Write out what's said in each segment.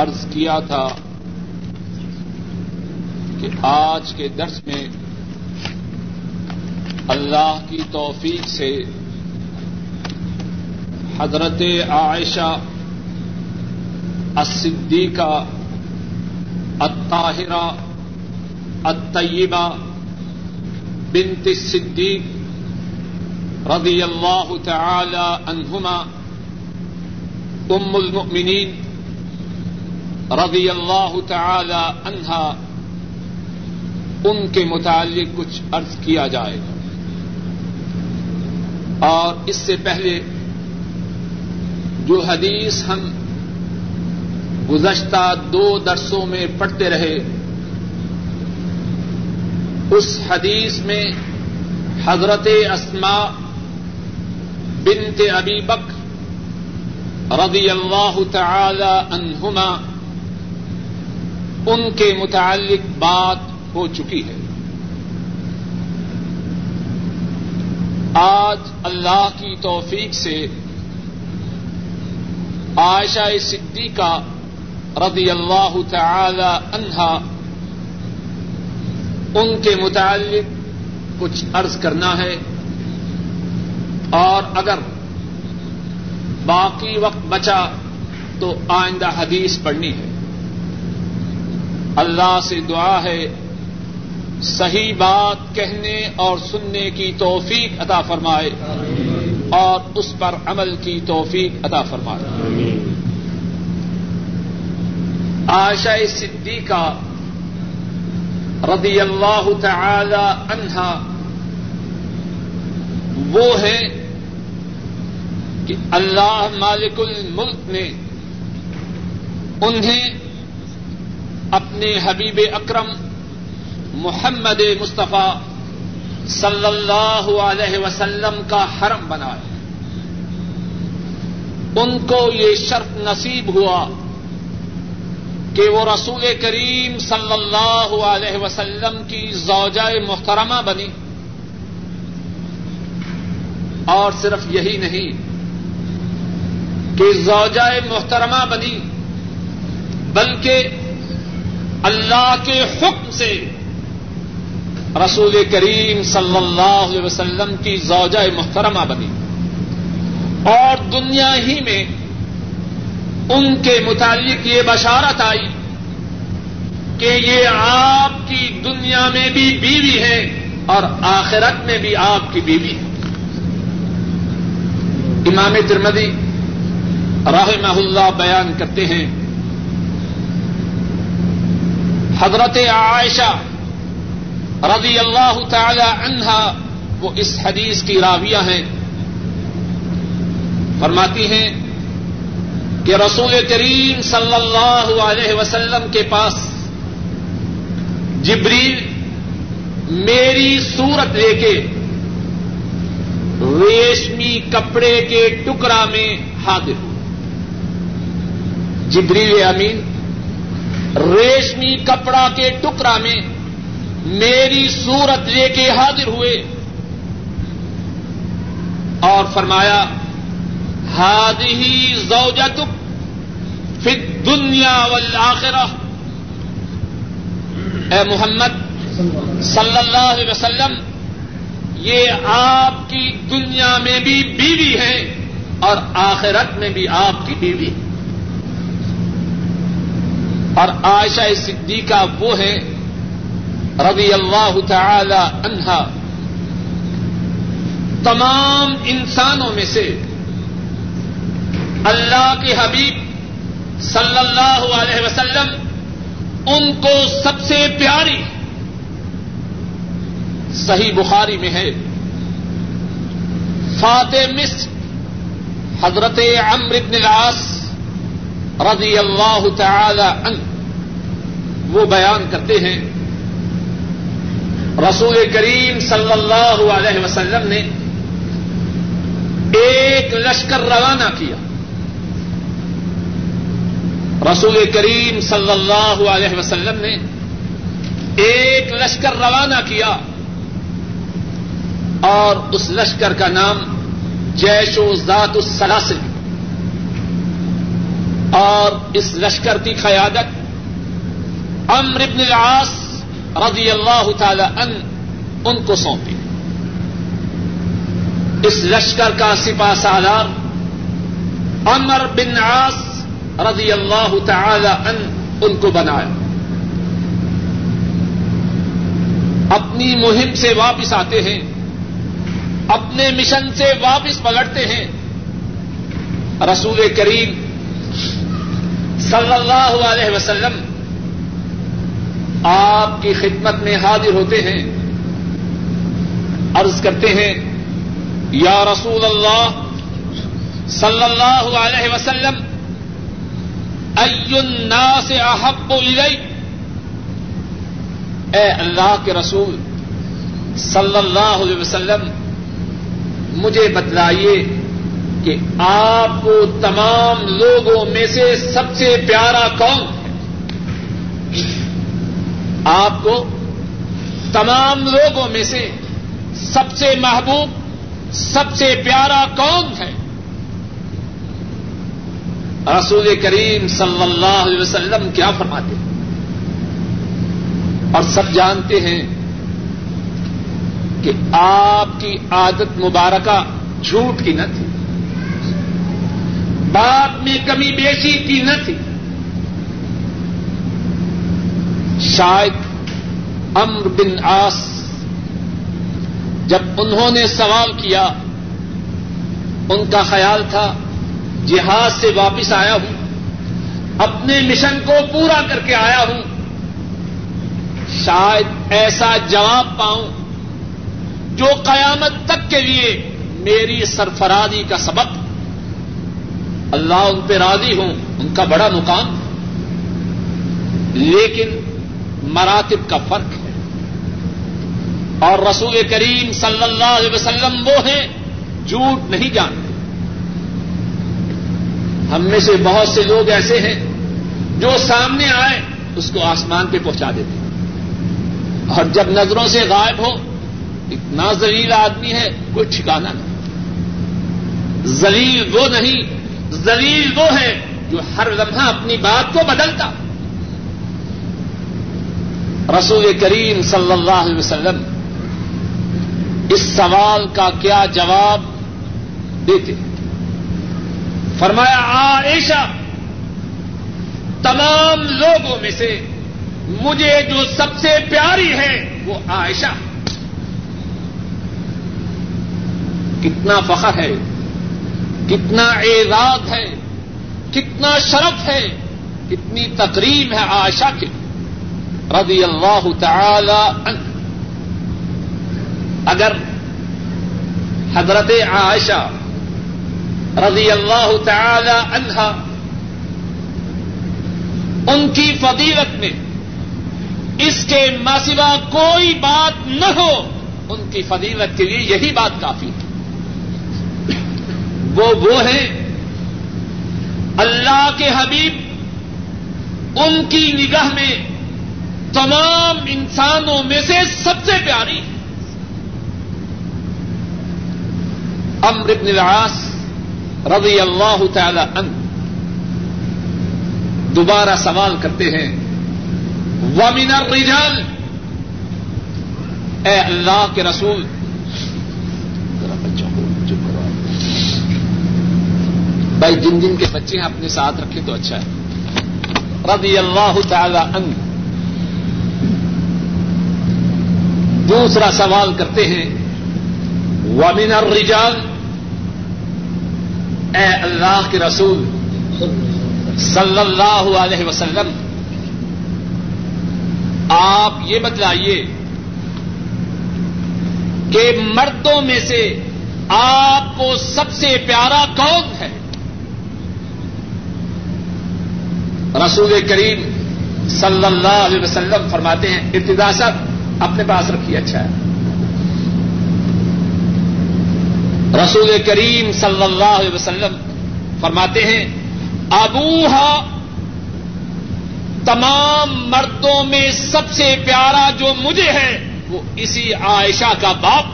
عرض کیا تھا کہ آج کے درس میں اللہ کی توفیق سے حضرت عائشہ الصدیقہ، الطاہرہ، الطیبہ بنت الصدیق رضی اللہ تعالی عنہما، ام المؤمنین رضی اللہ تعالی عنہا، ان کے متعلق کچھ عرض کیا جائے۔ گا اور اس سے پہلے جو حدیث ہم گزشتہ دو درسوں میں پڑھتے رہے، اس حدیث میں حضرت اسما بنت ابی بکر رضی اللہ تعالی عنہما ان کے متعلق بات ہو چکی ہے۔ آج اللہ کی توفیق سے عائشہ صدیقہ رضی اللہ تعالی عنہا ان کے متعلق کچھ عرض کرنا ہے۔ اور اگر باقی وقت بچا تو آئندہ حدیث پڑھنی ہے۔ اللہ سے دعا ہے، صحیح بات کہنے اور سننے کی توفیق عطا فرمائے اور اس پر عمل کی توفیق عطا فرمائے۔ عائشہ صدیقہ رضی اللہ تعالی عنہا وہ ہے کہ اللہ مالک الملک نے انہیں اپنے حبیب اکرم محمد مصطفیٰ صلی اللہ علیہ وسلم کا حرم بنایا ان کو یہ شرط نصیب ہوا کہ وہ رسول کریم صلی اللہ علیہ وسلم کی زوجہ محترمہ بنی۔ اور صرف یہی نہیں کہ زوجہ محترمہ بنی، بلکہ اللہ کے حکم سے رسول کریم صلی اللہ علیہ وسلم کی زوجہ محترمہ بنی۔ اور دنیا ہی میں ان کے متعلق یہ بشارت آئی کہ یہ آپ کی دنیا میں بھی بیوی ہے اور آخرت میں بھی آپ کی بیوی ہے۔ امام ترمدی رحمہ اللہ بیان کرتے ہیں حضرت عائشہ رضی اللہ تعالی عنہا، وہ اس حدیث کی راویہ ہیں۔ فرماتی ہیں کہ رسول کریم صلی اللہ علیہ وسلم کے پاس جبریل میری صورت لے کے ریشمی کپڑے کے ٹکڑا میں حاضر ہو جبریل امین ریشمی کپڑا کے ٹکڑا میں میری صورت لے کے حاضر ہوئے اور فرمایا ہادی زوجتک فی دنیا والآخرہ۔ اے محمد صلی اللہ علیہ وسلم، یہ آپ کی دنیا میں بھی بیوی ہے اور آخرت میں بھی آپ کی بیوی۔ ہے اور عائشہ صدیقہ وہ ہے رضی اللہ تعالی عنہا۔ تمام انسانوں میں سے اللہ کے حبیب صلی اللہ علیہ وسلم ان کو سب سے پیاری صحیح بخاری میں ہے۔ فاتح مصر حضرت عمر بن العاص رضی اللہ تعالی عنہ۔ وہ بیان کرتے ہیں۔ رسول کریم صلی اللہ علیہ وسلم نے ایک لشکر روانہ کیا۔ رسول کریم صلی اللہ علیہ وسلم نے ایک لشکر روانہ کیا اور اس لشکر کا نام جیش و ذات السلاسل اور اس لشکر کی قیادت امر ابن العاص رضی اللہ تعالی ان ان کو سونپی۔ اس لشکر کا سپا سالار امر بن عاص رضی اللہ تعالی ان ان کو بنایا۔ اپنی مہم سے واپس آتے ہیں، اپنے مشن سے واپس پلٹتے ہیں۔ رسول کریم صلی اللہ علیہ وسلم آپ کی خدمت میں حاضر ہوتے ہیں، عرض کرتے ہیں، یا رسول اللہ صلی اللہ علیہ وسلم الناس احب الی اے اللہ کے رسول صلی اللہ علیہ وسلم، مجھے بتلائیے کہ آپ کو تمام لوگوں میں سے سب سے پیارا کون؟ ہے آپ کو تمام لوگوں میں سے سب سے محبوب، سب سے پیارا کون ہے؟ رسول کریم صلی اللہ علیہ وسلم کیا فرماتے ہیں؟ اور سب جانتے ہیں کہ آپ کی عادت مبارکہ جھوٹ کی نہ تھی بات میں کمی بیشی کی نہ تھی۔ شاید امر بن آس جب انہوں نے سوال کیا، ان کا خیال تھا جہاز سے واپس آیا ہوں، اپنے مشن کو پورا کر کے آیا ہوں شاید ایسا جواب پاؤں جو قیامت تک کے لیے میری سرفرادی کا سبق اللہ ان پہ راضی ہوں، ان کا بڑا مقام۔ لیکن مراتب کا فرق ہے۔ اور رسول کریم صلی اللہ علیہ وسلم وہ ہیں جھوٹ نہیں جانتے۔ ہم میں سے بہت سے لوگ ایسے ہیں جو سامنے آئے اس کو آسمان پہ پہنچا دیتے اور جب نظروں سے غائب ہو، اتنا زلیل آدمی ہے، کوئی ٹھکانا نہیں۔ زلیل وہ نہیں زلیل وہ ہے جو ہر لمحہ اپنی بات کو بدلتا۔ رسول کریم صلی اللہ علیہ وسلم اس سوال کا کیا جواب دیتے فرمایا، عائشہ، تمام لوگوں میں سے مجھے جو سب سے پیاری ہے وہ عائشہ۔ کتنا فخر ہے، کتنا اعزاز ہے، کتنا شرف ہے، کتنی تقریب ہے عائشہ کی رضی اللہ تعالی عنہ۔ اگر حضرت عائشہ رضی اللہ تعالی عنہا ان کی فضیلت میں اس کے ماسوا کوئی بات نہ ہو، ان کی فضیلت کے لیے یہی بات کافی ہے۔ وہ وہ ہیں اللہ کے حبیب ان کی نگاہ میں تمام انسانوں میں سے سب سے پیاری امر ابن العاص رضی اللہ تعالی عنہ دوبارہ سوال کرتے ہیں، ومن الرجال؟ اے اللہ کے رسول بھائی، جن جن کے بچے ہیں اپنے ساتھ رکھیں تو اچھا ہے۔ رضی اللہ تعالی عنہ دوسرا سوال کرتے ہیں۔ ومن الرجال اے اللہ کے رسول صلی اللہ علیہ وسلم، آپ یہ بتلائیے کہ مردوں میں سے آپ کو سب سے پیارا کون ہے؟ رسول کریم صلی اللہ علیہ وسلم فرماتے ہیں، ابتدا سب اپنے پاس رکھیے اچھا۔ ہے رسول کریم صلی اللہ علیہ وسلم فرماتے ہیں ابوہا تمام مردوں میں سب سے پیارا جو مجھے ہے، وہ اسی عائشہ کا باپ۔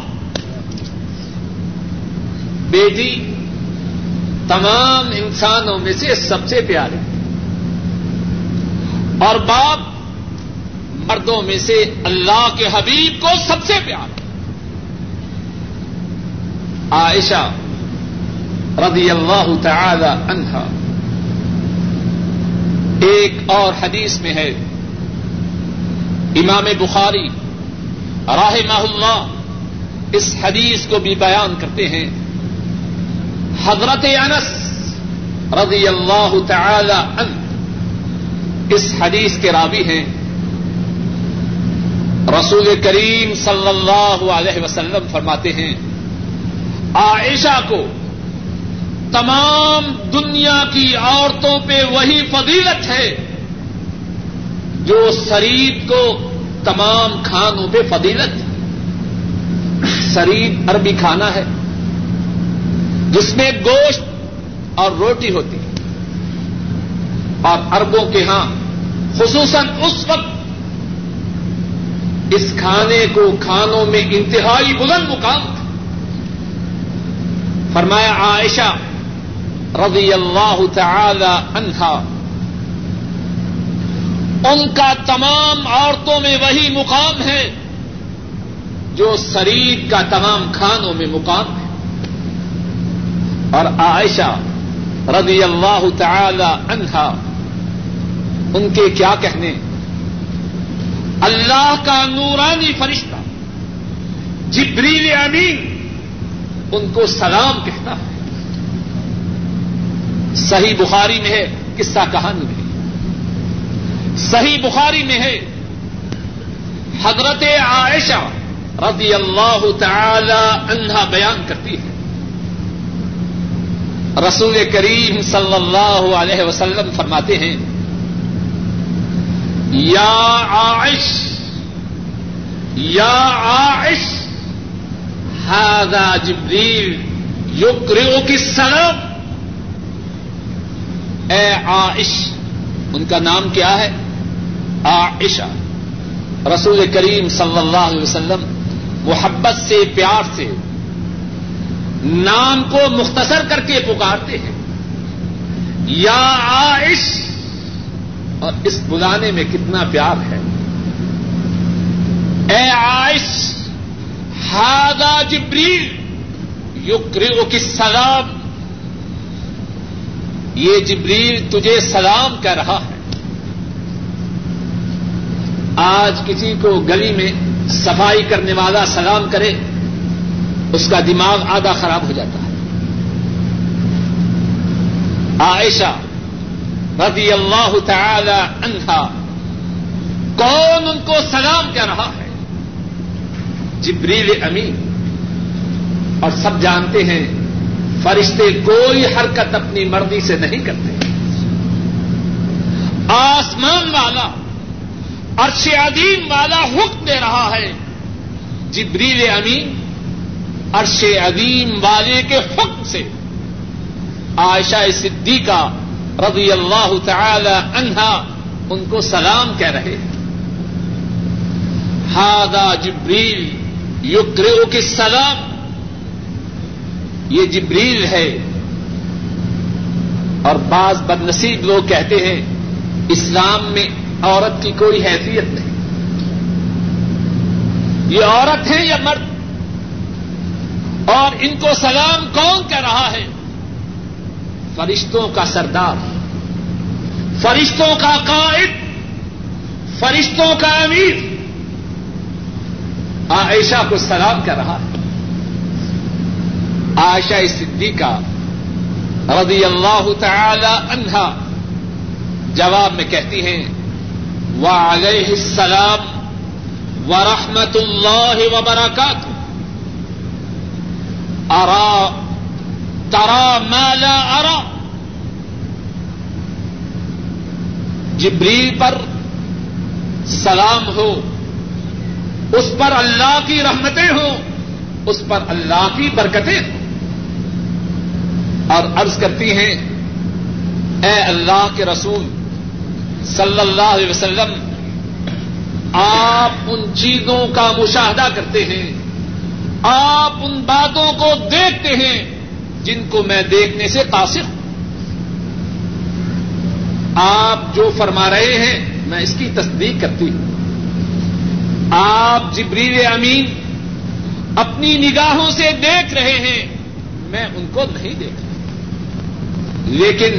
بیٹی، تمام انسانوں میں سے سب سے پیارے۔ اور باپ مردوں میں سے اللہ کے حبیب کو سب سے پیارا عائشہ رضی اللہ تعالی عنہا۔ ایک اور حدیث میں ہے۔ امام بخاری راہ اللہ اس حدیث کو بھی بیان کرتے ہیں۔ حضرت انس رضی اللہ تعالی عنہ اس حدیث کے راوی ہیں۔ رسول کریم صلی اللہ علیہ وسلم فرماتے ہیں، عائشہ کو تمام دنیا کی عورتوں پہ وہی فضیلت ہے جو شرید کو تمام کھانوں پہ فضیلت شرید عربی کھانا ہے، جس میں گوشت اور روٹی ہوتی ہے۔ اور اربوں کے ہاں خصوصاً اس وقت اس کھانے کو کھانوں میں انتہائی بلند مقام تھا۔ فرمایا عائشہ رضی اللہ تعالی عنہا، ان کا تمام عورتوں میں وہی مقام ہے جو شریر کا تمام کھانوں میں مقام ہے۔ اور عائشہ رضی اللہ تعالی عنہا، ان کے کیا کہنے؟ اللہ کا نورانی فرشتہ، جبریل امین، ان کو سلام کہتا ہے۔ صحیح بخاری میں ہے، قصہ کہانی میں صحیح بخاری میں ہے، حضرت عائشہ رضی اللہ تعالی عنہا بیان کرتی ہے۔ رسول کریم صلی اللہ علیہ وسلم فرماتے ہیں یا عائش یا عائش ہادا جبریل یقرئ کی سلام اے عائش، ان کا نام کیا ہے؟ عائشہ۔ رسول کریم صلی اللہ علیہ وسلم محبت سے، پیار سے نام کو مختصر کر کے پکارتے ہیں۔ یا عائش اور اس بلانے میں کتنا پیار ہے۔ اے عائش ہادا جبریل یقرئ کی سلام یہ جبریل تجھے سلام کہہ رہا ہے۔ آج کسی کو گلی میں صفائی کرنے والا سلام کرے، اس کا دماغ آدھا خراب ہو جاتا ہے۔ عائشہ رضی اللہ تعالی عنہا۔ کون ان کو سلام کہہ رہا ہے؟ جبریل امین۔ اور سب جانتے ہیں، فرشتے کوئی حرکت اپنی مرضی سے نہیں کرتے۔ آسمان والا، عرش عظیم والا حکم دے رہا ہے۔ جبریل امین عرش عظیم والے کے حکم سے۔ عائشہ صدیقہ رضی اللہ تعالی عنہا، ان کو سلام کہہ رہے ہادا جبریل یقرئ کی سلام یہ جبریل ہے۔ اور بعض بد نصیب لوگ کہتے ہیں، اسلام میں عورت کی کوئی حیثیت نہیں۔ یہ عورت ہے یا مرد؟ اور ان کو سلام کون کہہ رہا ہے؟ فرشتوں کا سردار، فرشتوں کا قائد، فرشتوں کا امیر۔ عائشہ کو سلام کر رہا ہے۔ عائشہ صدیقہ رضی اللہ تعالی عنہا جواب میں کہتی ہیں، وعلیہ السلام ورحمۃ اللہ وبرکاتہ۔ ارا ترا ما لا ارا۔ جبریل پر سلام ہو، اس پر اللہ کی رحمتیں ہوں، اس پر اللہ کی برکتیں ہوں۔ اور عرض کرتی ہیں، اے اللہ کے رسول صلی اللہ علیہ وسلم، آپ ان چیزوں کا مشاہدہ کرتے ہیں، آپ ان باتوں کو دیکھتے ہیں۔ جن کو میں دیکھنے سے قاصر ہوں۔ آپ جو فرما رہے ہیں، میں اس کی تصدیق کرتی ہوں۔ آپ جبریل امین اپنی نگاہوں سے دیکھ رہے ہیں، میں ان کو نہیں دیکھ رہا۔ لیکن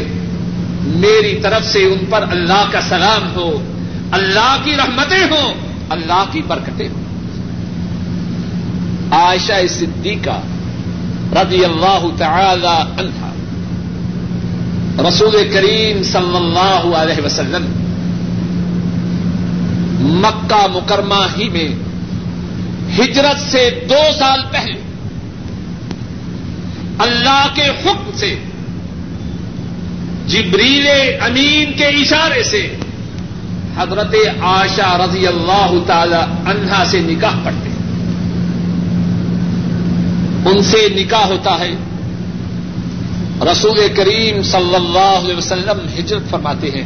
میری طرف سے ان پر اللہ کا سلام ہو، اللہ کی رحمتیں ہوں اللہ کی برکتیں ہوں عائشہ صدیقہ رضی اللہ تعالی عنہا۔ رسول کریم صلی اللہ علیہ وسلم مکہ مکرمہ ہی میں ہجرت سے دو سال پہلے اللہ کے حکم سے، جبریل امین کے اشارے سے حضرت آشا رضی اللہ تعالی عنہا سے نکاح پڑتے ان سے نکاح ہوتا ہے۔ رسول کریم صلی اللہ علیہ وسلم ہجرت فرماتے ہیں۔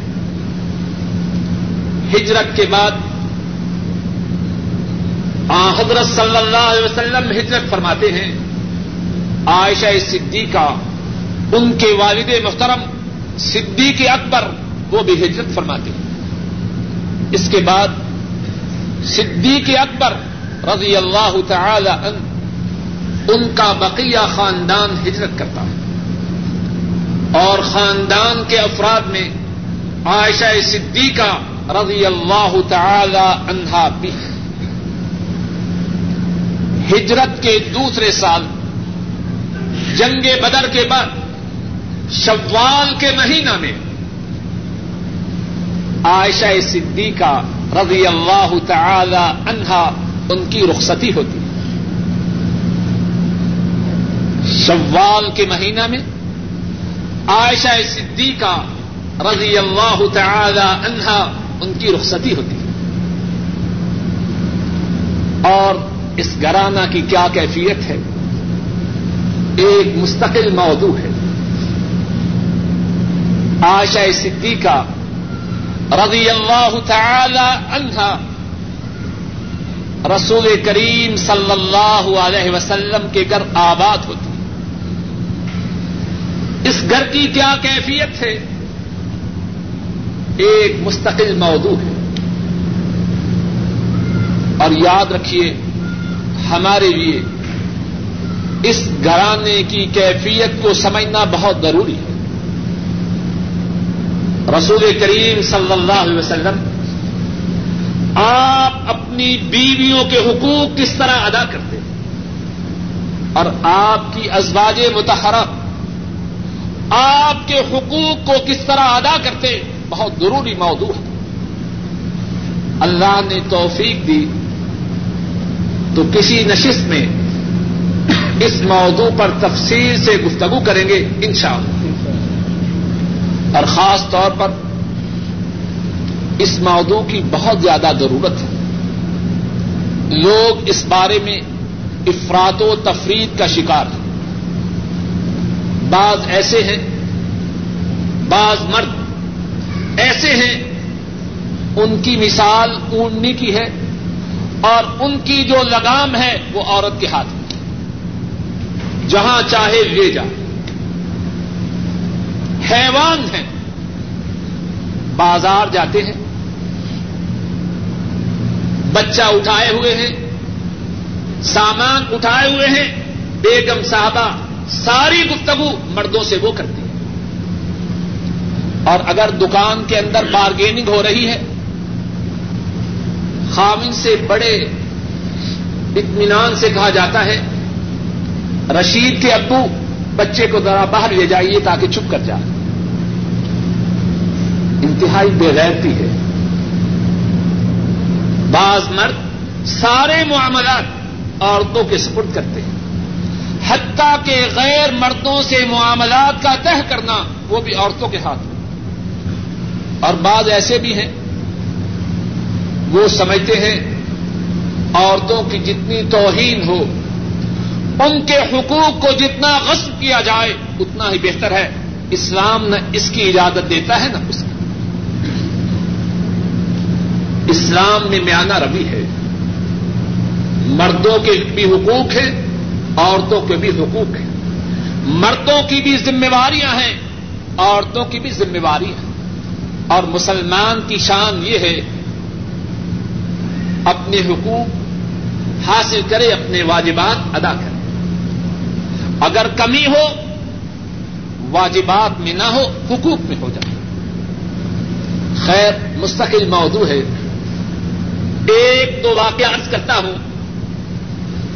ہجرت کے بعد حضرت صلی اللہ علیہ وسلم ہجرت فرماتے ہیں۔ عائشہ صدیقہ، ان کے والد محترم صدیق اکبر، وہ بھی ہجرت فرماتے ہیں۔ اس کے بعد صدیق اکبر رضی اللہ تعالی عنہ ان کا بقیہ خاندان ہجرت کرتا اور خاندان کے افراد میں عائشہ صدیقہ رضی اللہ تعالی عنہا بھی۔ ہجرت کے دوسرے سال، جنگ بدر کے بعد، شوال کے مہینہ میں عائشہ صدیقہ رضی اللہ تعالی عنہا ان کی رخصتی ہوتی۔ شوال کے مہینہ میں عائشہ صدیقہ رضی اللہ تعالی عنہا ان کی رخصتی ہوتی ہے۔ اور اس گھرانہ کی کیا کیفیت ہے؟ ایک مستقل موضوع ہے۔ عائشہ صدیقہ رضی اللہ تعالی عنہا رسول کریم صلی اللہ علیہ وسلم کے گھر آباد ہوتی اس گھر کی کیا کیفیت ہے؟ ایک مستقل موضوع ہے۔ اور یاد رکھیے، ہمارے لیے اس گھرانے کی کیفیت کو سمجھنا بہت ضروری ہے۔ رسول کریم صلی اللہ علیہ وسلم، آپ اپنی بیویوں کے حقوق کس طرح ادا کرتے؟ ہیں اور آپ کی ازواج متحرہ آپ کے حقوق کو کس طرح ادا کرتے بہت ضروری موضوع ہے۔ اللہ نے توفیق دی۔ تو کسی نشست میں اس موضوع پر تفصیل سے گفتگو کریں گے انشاءاللہ۔ اور خاص طور پر اس موضوع کی بہت زیادہ ضرورت ہے۔ لوگ اس بارے میں افراد و تفرید کا شکار ہیں۔ بعض ایسے ہیں، بعض مرد ایسے ہیں، ان کی مثال اونڈنی کی ہے اور ان کی جو لگام ہے وہ عورت کے ہاتھ میں۔ جہاں چاہے لے جا۔ حیوان ہیں۔ بازار جاتے ہیں۔ بچہ اٹھائے ہوئے ہیں۔ سامان اٹھائے ہوئے ہیں۔ بیگم صاحبہ ساری گفتگو مردوں سے وہ کرتی ہے۔ اور اگر دکان کے اندر بارگیننگ ہو رہی ہے خامن سے بڑے اطمینان سے کہا جاتا ہے، رشید کے ابو بچے کو ذرا باہر لے جائیے تاکہ چپ کر جائے۔ انتہائی بے غیرتی ہے۔ بعض مرد سارے معاملات عورتوں کے سپرد کرتے ہیں۔ حتیٰ کے غیر مردوں سے معاملات کا طے کرنا وہ بھی عورتوں کے ہاتھ میں۔ اور بعض ایسے بھی ہیں، وہ سمجھتے ہیں عورتوں کی جتنی توہین ہو، ان کے حقوق کو جتنا غصب کیا جائے، اتنا ہی بہتر ہے۔ اسلام نہ اس کی اجازت دیتا ہے، نہ اس کی۔ اسلام میں میانہ روی ہے۔ مردوں کے بھی حقوق ہیں عورتوں کے بھی حقوق ہیں، مردوں کی بھی ذمہ داریاں ہیں، عورتوں کی بھی ذمہ داری ہے اور مسلمان کی شان یہ ہے، اپنے حقوق حاصل کرے، اپنے واجبات ادا کرے۔ اگر کمی ہو، واجبات میں نہ ہو، حقوق میں ہو جائے۔ خیر، مستقل موضوع ہے۔ ایک دو واقعہ عرض کرتا ہوں۔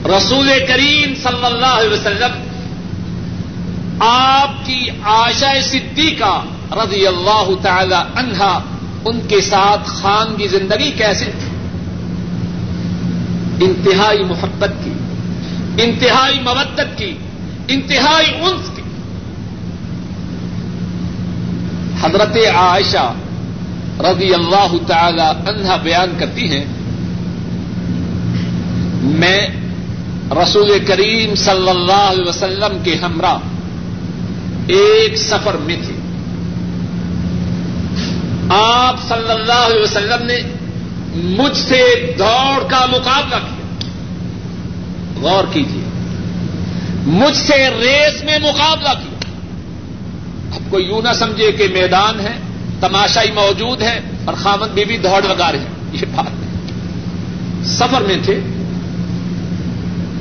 رسول کریم صلی اللہ علیہ وسلم آپ کی آشا صدیقہ رضی اللہ تعالی عنہا، ان کے ساتھ خان کی زندگی کیسے تھی؟ انتہائی محبت کی، انتہائی مبت کی، انتہائی انس کی۔ حضرت عائشہ رضی اللہ تعالی عنہا بیان کرتی ہیں، میں رسول کریم صلی اللہ علیہ وسلم کے ہمراہ ایک سفر میں تھے۔ آپ صلی اللہ علیہ وسلم نے مجھ سے دوڑ کا مقابلہ کیا۔ غور کیجیے مجھ سے ریس میں مقابلہ کیا۔ اب کوئی یوں نہ سمجھے کہ میدان ہے، تماشائی موجود ہے اور خامد بھی بھی دوڑ لگا رہے ہیں یہ بات نہیں سفر میں تھے۔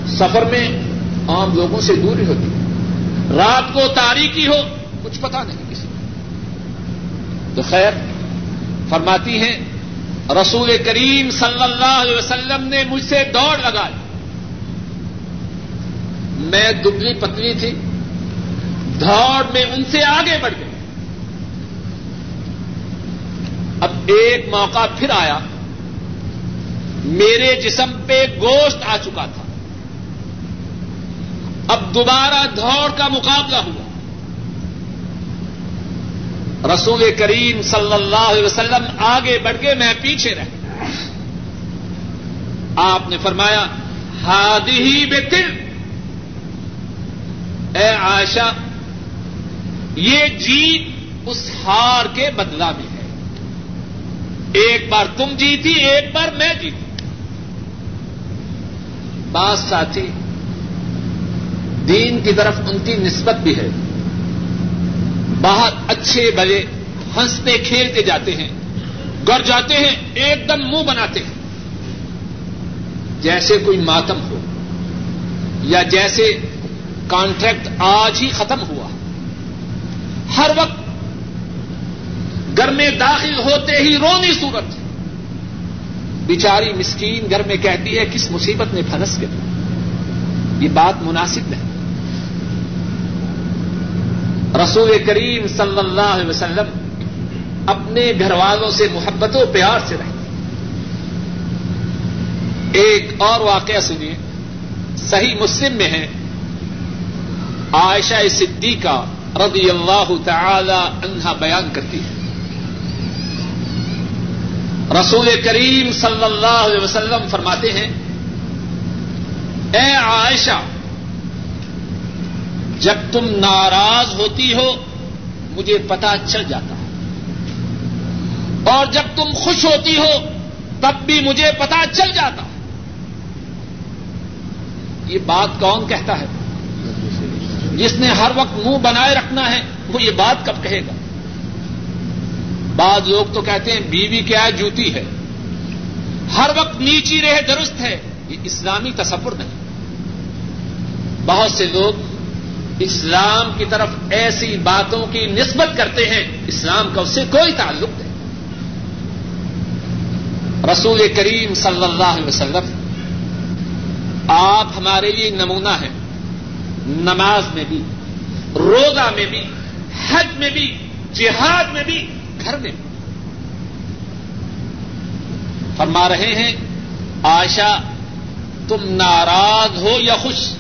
سفر میں عام لوگوں سے دوری ہوتی رات کو تاریخی ہو، کچھ پتا نہیں کسی کو۔ تو خیر، فرماتی ہیں، رسول کریم صلی اللہ علیہ وسلم نے مجھ سے دوڑ لگائی۔ میں دبلی پتلی تھی، دوڑ میں ان سے آگے بڑھ گئی۔ اب ایک موقع پھر آیا، میرے جسم پہ گوشت آ چکا تھا۔ اب دوبارہ دوڑ کا مقابلہ ہوا۔ رسول کریم صلی اللہ علیہ وسلم آگے بڑھ کے میں پیچھے رہ آپ نے فرمایا ہادی ہی بے اے آشا یہ جیت اس ہار کے بدلا میں ہے۔ ایک بار تم جیتی، ایک بار میں جیتی۔ بات ساتھی دین کی طرف ان کی نسبت بھی ہے۔ بہت اچھے بلے ہنستے کھیلتے جاتے ہیں۔ گر جاتے ہیں، ایک دم منہ بناتے ہیں۔ جیسے کوئی ماتم ہو یا جیسے کانٹریکٹ آج ہی ختم ہوا۔ ہر وقت گھر میں داخل ہوتے ہی رونی صورت۔ بیچاری مسکین گھر میں کہتی ہے، کس مصیبت میں پھنس گئے؟ یہ بات مناسب نہیں رسول کریم صلی اللہ علیہ وسلم اپنے گھر والوں سے محبت و پیار سے رہتے ایک اور واقعہ سنیے۔ صحیح مسلم میں ہے۔ عائشہ صدیقہ رضی اللہ تعالی عنہا بیان کرتی ہے۔ رسول کریم صلی اللہ علیہ وسلم فرماتے ہیں، اے عائشہ جب تم ناراض ہوتی ہو، مجھے پتا چل جاتا ہے۔ اور جب تم خوش ہوتی ہو، تب بھی مجھے پتا چل جاتا ہے۔ یہ بات کون کہتا ہے؟ جس نے ہر وقت منہ بنائے رکھنا ہے، وہ یہ بات کب کہے گا؟ بعض لوگ تو کہتے ہیں، بیوی کیا جوتی ہے؟ ہر وقت نیچی رہے درست ہے۔ یہ اسلامی تصور نہیں۔ بہت سے لوگ اسلام کی طرف ایسی باتوں کی نسبت کرتے ہیں، اسلام کا اس سے کوئی تعلق نہیں۔ رسول کریم صلی اللہ علیہ وسلم، آپ ہمارے لیے نمونہ ہیں۔ نماز میں بھی، روزہ میں بھی، حج میں بھی، جہاد میں بھی، گھر میں بھی۔ فرما رہے ہیں آشا تم ناراض ہو یا خوش؟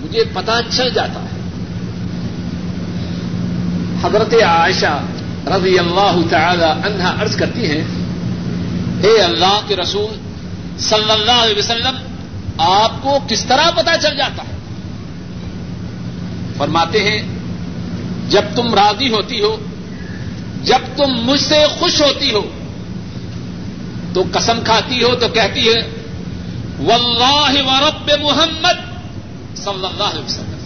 مجھے پتا چل جاتا ہے۔ حضرت عائشہ رضی اللہ تعالی عنہا عرض کرتی ہیں، اے اللہ کے رسول صلی اللہ علیہ وسلم، آپ کو کس طرح پتا چل جاتا ہے؟ فرماتے ہیں، جب تم راضی ہوتی ہو، جب تم مجھ سے خوش ہوتی ہو، تو قسم کھاتی ہو تو کہتی ہے، واللہ ورب محمد صلی اللہ علیہ وسلم۔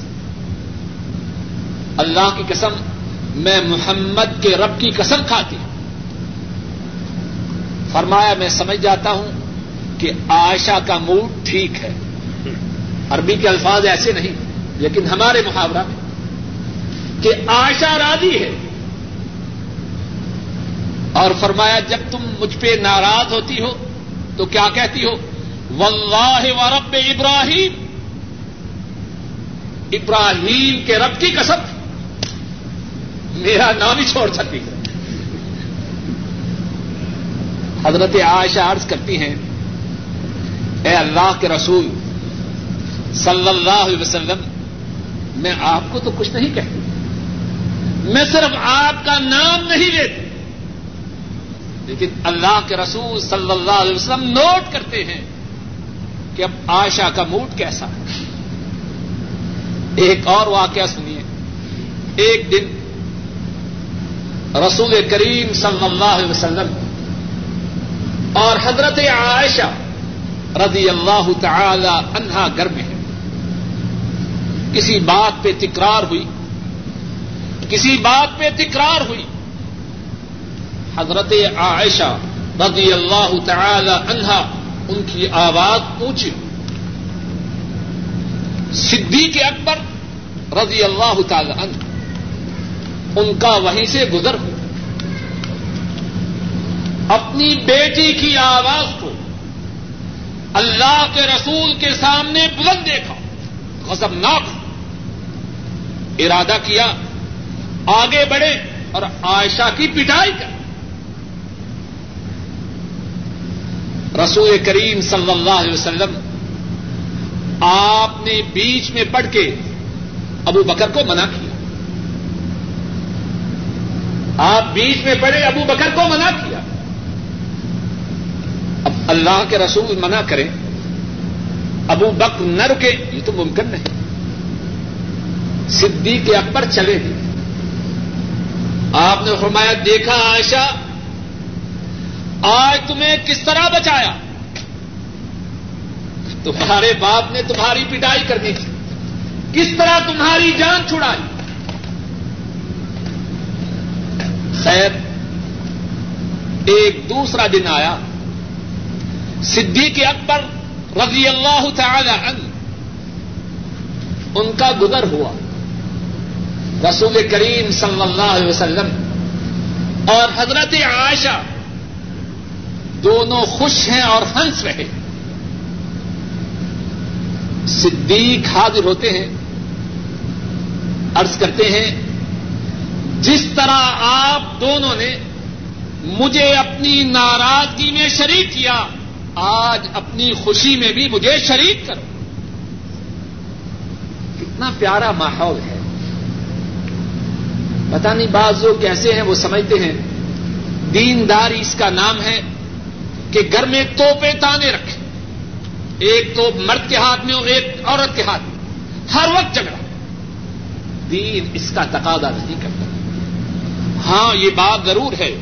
اللہ کی قسم میں محمد کے رب کی قسم کھاتی ہوں۔ فرمایا، میں سمجھ جاتا ہوں کہ عائشہ کا موڈ ٹھیک ہے۔ عربی کے الفاظ ایسے نہیں، لیکن ہمارے محاورہ میں کہ عائشہ راضی ہے۔ اور فرمایا، جب تم مجھ پہ ناراض ہوتی ہو تو کیا کہتی ہو؟ واللہ و رب ابراہیم۔ ابراہیم کے رب کی قسم۔ میرا نام ہی چھوڑ سکتی۔ ہے حضرت عائشہ عرض کرتی ہیں، اے اللہ کے رسول، صلی اللہ علیہ وسلم، میں آپ کو تو کچھ نہیں کہتی۔ میں صرف آپ کا نام نہیں لیتی۔ لیکن اللہ کے رسول صلی اللہ علیہ وسلم نوٹ کرتے ہیں کہ اب عائشہ کا موڈ کیسا ہے۔ ایک اور واقعہ سنیے۔ ایک دن رسول کریم صلی اللہ علیہ وسلم اور حضرت عائشہ رضی اللہ تعالی عنہا گھر میں ہے کسی بات پہ تکرار ہوئی، کسی بات پہ تکرار ہوئی۔ حضرت عائشہ رضی اللہ تعالی عنہا ان کی آواز اونچی صدیق اکبر رضی اللہ تعالی عنہ ان کا وہیں سے گزر ہو۔ اپنی بیٹی کی آواز کو اللہ کے رسول کے سامنے بلند دیکھا۔ غضبناک۔ ارادہ کیا۔ آگے بڑھے اور عائشہ کی پٹائی کر۔ رسول کریم صلی اللہ علیہ وسلم، آپ نے بیچ میں پڑھ کے ابو بکر کو منع کیا۔ آپ بیچ میں پڑے، ابو بکر کو منع کیا۔ اب اللہ کے رسول منع کریں۔ ابو بکر نہ رکے، یہ تو ممکن نہیں۔ صدیق کے اکبر چلے۔ گی آپ نے فرمایا، دیکھا عائشہ، آج تمہیں کس طرح بچایا؟ تمہارے باپ نے تمہاری پٹائی کرنی تھی کس طرح تمہاری جان چھڑائی؟ خیر، ایک دوسرا دن آیا، صدیق اکبر رضی اللہ تعالی عنہ، ان کا گزر ہوا، رسول کریم صلی اللہ علیہ وسلم، اور حضرت عائشہ دونوں خوش ہیں اور ہنس رہے۔ صدیق حاضر ہوتے ہیں، عرض کرتے ہیں جس طرح آپ دونوں نے مجھے اپنی ناراضگی میں شریک کیا، آج اپنی خوشی میں بھی مجھے شریک کرو۔ کتنا پیارا ماحول ہے۔ پتا نہیں بعض لوگ کیسے ہیں، وہ سمجھتے ہیں۔ دینداری اس کا نام ہے کہ گھر میں توپے تانے رکھے ایک تو مرد کے ہاتھ میں ہو ایک عورت کے ہاتھ میں۔ ہر وقت جھگڑا۔ دین اس کا تقاضا نہیں کرتا۔ ہاں یہ بات ضرور ہے۔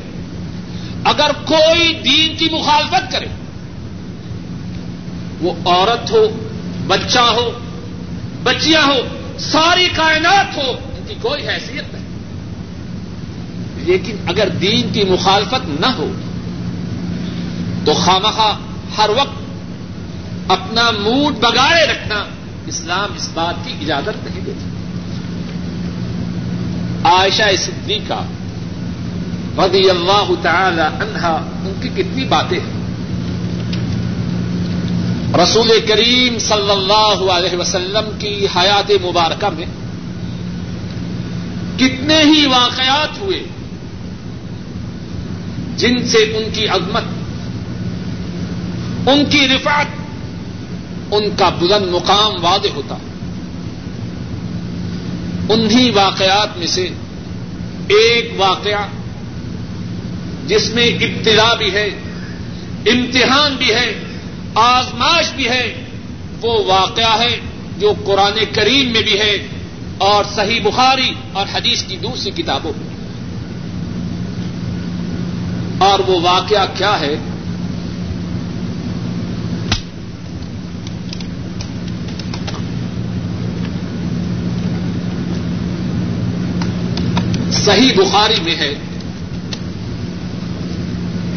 اگر کوئی دین کی مخالفت کرے، وہ عورت ہو، بچہ ہو، بچیاں ہو، ساری کائنات ہو، ان کی کوئی حیثیت نہیں۔ لیکن اگر دین کی مخالفت نہ ہو، تو خامخواہ ہر وقت اپنا موڈ بگائے رکھنا اسلام اس بات کی اجازت نہیں دیتا۔ عائشہ صدیقہ رضی اللہ تعالی عنہا، ان کی کتنی باتیں ہیں۔ رسول کریم صلی اللہ علیہ وسلم کی حیات مبارکہ میں کتنے ہی واقعات ہوئے جن سے ان کی عظمت، ان کی رفعت، ان کا بلند مقام واضح ہوتا۔ انہی واقعات میں سے ایک واقعہ جس میں ابتدا بھی ہے، امتحان بھی ہے آزماش بھی ہے، وہ واقعہ ہے جو قرآن کریم میں بھی ہے اور صحیح بخاری اور حدیث کی دوسری کتابوں میں۔ اور وہ واقعہ کیا ہے؟ صحیح بخاری میں ہے۔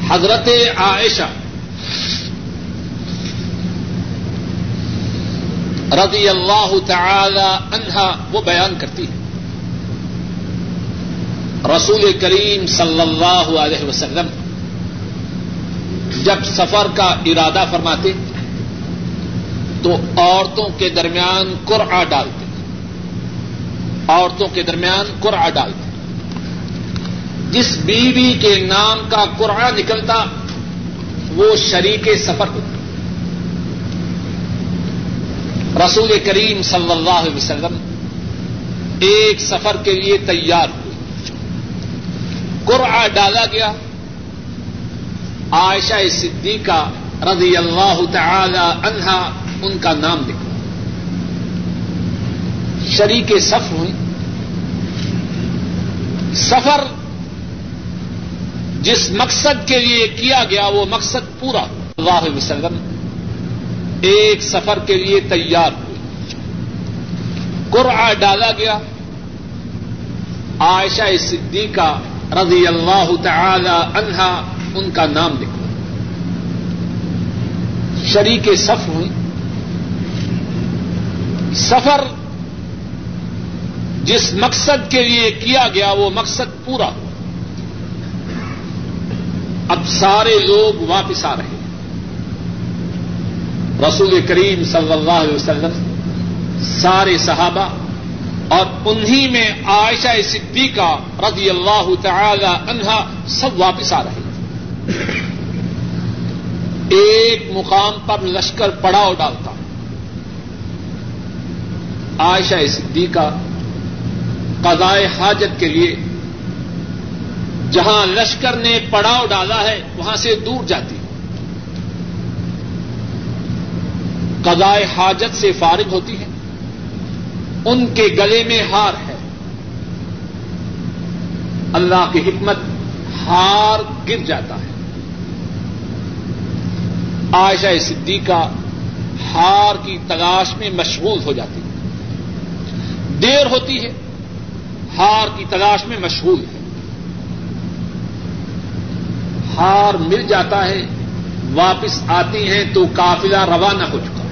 حضرت عائشہ رضی اللہ تعالی عنہا وہ بیان کرتی ہے۔ رسول کریم صلی اللہ علیہ وسلم جب سفر کا ارادہ فرماتے تو عورتوں کے درمیان قرآ ڈالتے، عورتوں کے درمیان قرآ ڈالتے۔ جس بیوی کے نام کا قرآن نکلتا، وہ شریک سفر ہوتا۔ رسول کریم صلی اللہ علیہ وسلم ایک سفر کے لیے تیار ہوئے۔ قرآ ڈالا گیا۔ عائشہ صدیقہ رضی اللہ تعالی عنہا ان کا نام نکلا شریک صف ہوئی۔ سفر جس مقصد کے لیے کیا گیا وہ مقصد پورا اللہ علیہ وسلم ایک سفر کے لیے تیار ہوئی۔ قرآ ڈالا گیا۔ عائشہ صدیقہ رضی اللہ تعالی عنہا ان کا نام لکھا۔ شریک صف ہوئی۔ سفر جس مقصد کے لیے کیا گیا وہ مقصد پورا۔ اب سارے لوگ واپس آ رہے ہیں۔ رسول کریم صلی اللہ علیہ وسلم، سارے صحابہ اور انہی میں عائشہ صدیقہ رضی اللہ تعالی عنہا سب واپس آ رہے تھے ایک مقام پر لشکر پڑاؤ ڈالتا عائشہ صدیقہ قضائے حاجت کے لیے جہاں لشکر نے پڑاؤ ڈالا ہے، وہاں سے دور جاتی۔ قضائے حاجت سے فارغ ہوتی ہے۔ ان کے گلے میں ہار ہے۔ اللہ کی حکمت ہار گر جاتا ہے۔ عائشہ صدیقہ ہار کی تلاش میں مشغول ہو جاتی۔ ہے دیر ہوتی ہے، ہار کی تلاش میں مشغول ہے۔ ہار مل جاتا ہے، واپس آتی ہیں تو قافلہ روانہ ہو چکا ہے۔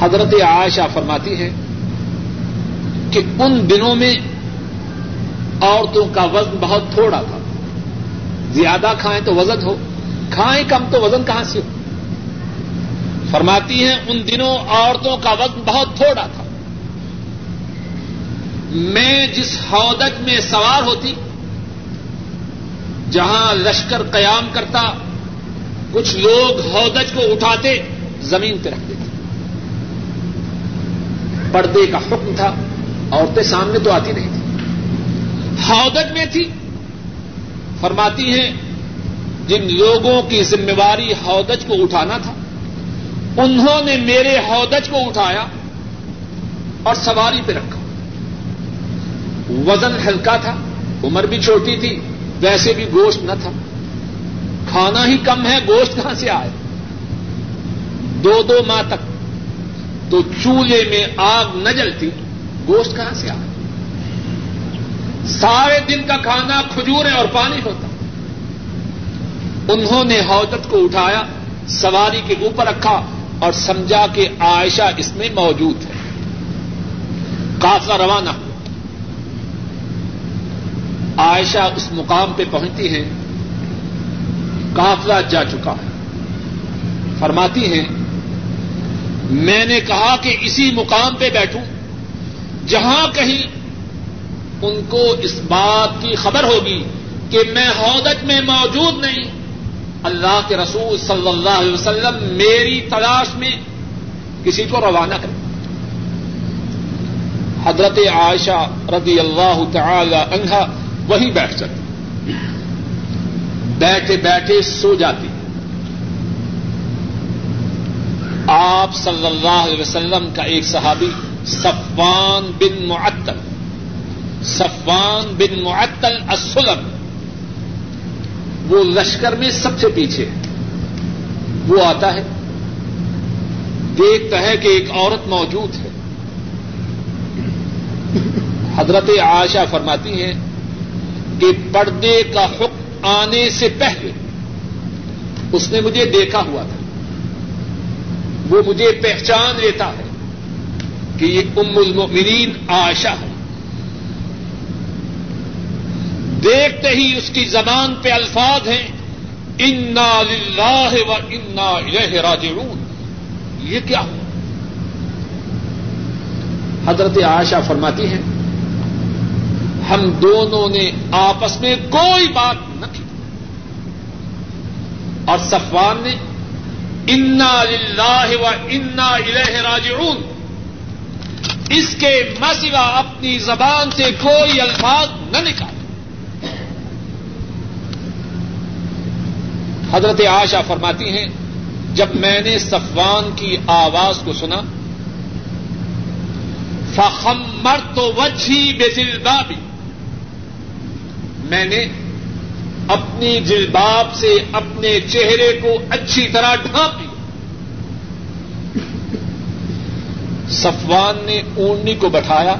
حضرت عائشہ فرماتی ہے کہ ان دنوں میں عورتوں کا وزن بہت تھوڑا تھا۔ زیادہ کھائیں تو وزن ہو، کھائیں کم تو وزن کہاں سے ہو؟ فرماتی ہیں ان دنوں عورتوں کا وزن بہت تھوڑا تھا۔ میں جس ہودج میں سوار ہوتی جہاں لشکر قیام کرتا، کچھ لوگ ہودج کو اٹھاتے، زمین پہ رکھ دیتے۔ پردے کا حکم تھا، عورتیں سامنے تو آتی نہیں تھی ہودج میں تھی، فرماتی ہیں، جن لوگوں کی ذمہ داری ہودج کو اٹھانا تھا، انہوں نے میرے ہودج کو اٹھایا اور سواری پہ رکھا۔ وزن ہلکا تھا، عمر بھی چھوٹی تھی ویسے بھی گوشت نہ تھا۔ کھانا ہی کم ہے، گوشت کہاں سے آئے؟ دو دو ماہ تک۔ تو چولہے میں آگ نہ جلتی، گوشت کہاں سے آ سارے دن کا کھانا کھجورے اور پانی ہوتا۔ انہوں نے حوضت کو اٹھایا، سواری کے اوپر رکھا اور سمجھا کہ عائشہ اس میں موجود ہے۔ کافلا روانہ۔ عائشہ اس مقام پہ پہنچتی ہیں کافلا جا چکا ہے۔ فرماتی ہیں، میں نے کہا کہ اسی مقام پہ بیٹھوں، جہاں کہیں ان کو اس بات کی خبر ہوگی کہ میں ہودج میں موجود نہیں۔ اللہ کے رسول صلی اللہ علیہ وسلم میری تلاش میں کسی کو روانہ کریں۔ حضرت عائشہ رضی اللہ تعالی عنہا وہیں بیٹھ جاتی۔ بیٹھے بیٹھے سو جاتی۔ آپ صلی اللہ علیہ وسلم کا ایک صحابی صفان بن معطل صفان بن معطل اسلم وہ لشکر میں سب سے پیچھے وہ آتا ہے، دیکھتا ہے کہ ایک عورت موجود ہے۔ حضرت عائشہ فرماتی ہیں کہ پردے کا حکم آنے سے پہلے اس نے مجھے دیکھا ہوا تھا۔ وہ مجھے پہچان لیتا ہے کہ یہ ام المؤمنین عائشہ ہے۔ دیکھتے ہی اس کی زبان پہ الفاظ ہیں، انا لاہ و انا الیہ راجعون یہ کیا ہو حضرت عائشہ فرماتی ہیں ہم دونوں نے آپس میں کوئی بات نہ کی۔ اور صفوان نے انا لاہ و انا الیہ راجعون۔ اس کے مسوا اپنی زبان سے کوئی الفاظ نہ نکالے۔ حضرت عائشہ فرماتی ہیں، جب میں نے صفوان کی آواز کو سنا فخم مر تو وجھی بے جلبابی میں نے اپنی جلباب سے اپنے چہرے کو اچھی طرح ڈھانپ لیا۔ صفوان نے اونٹنی کو بٹھایا۔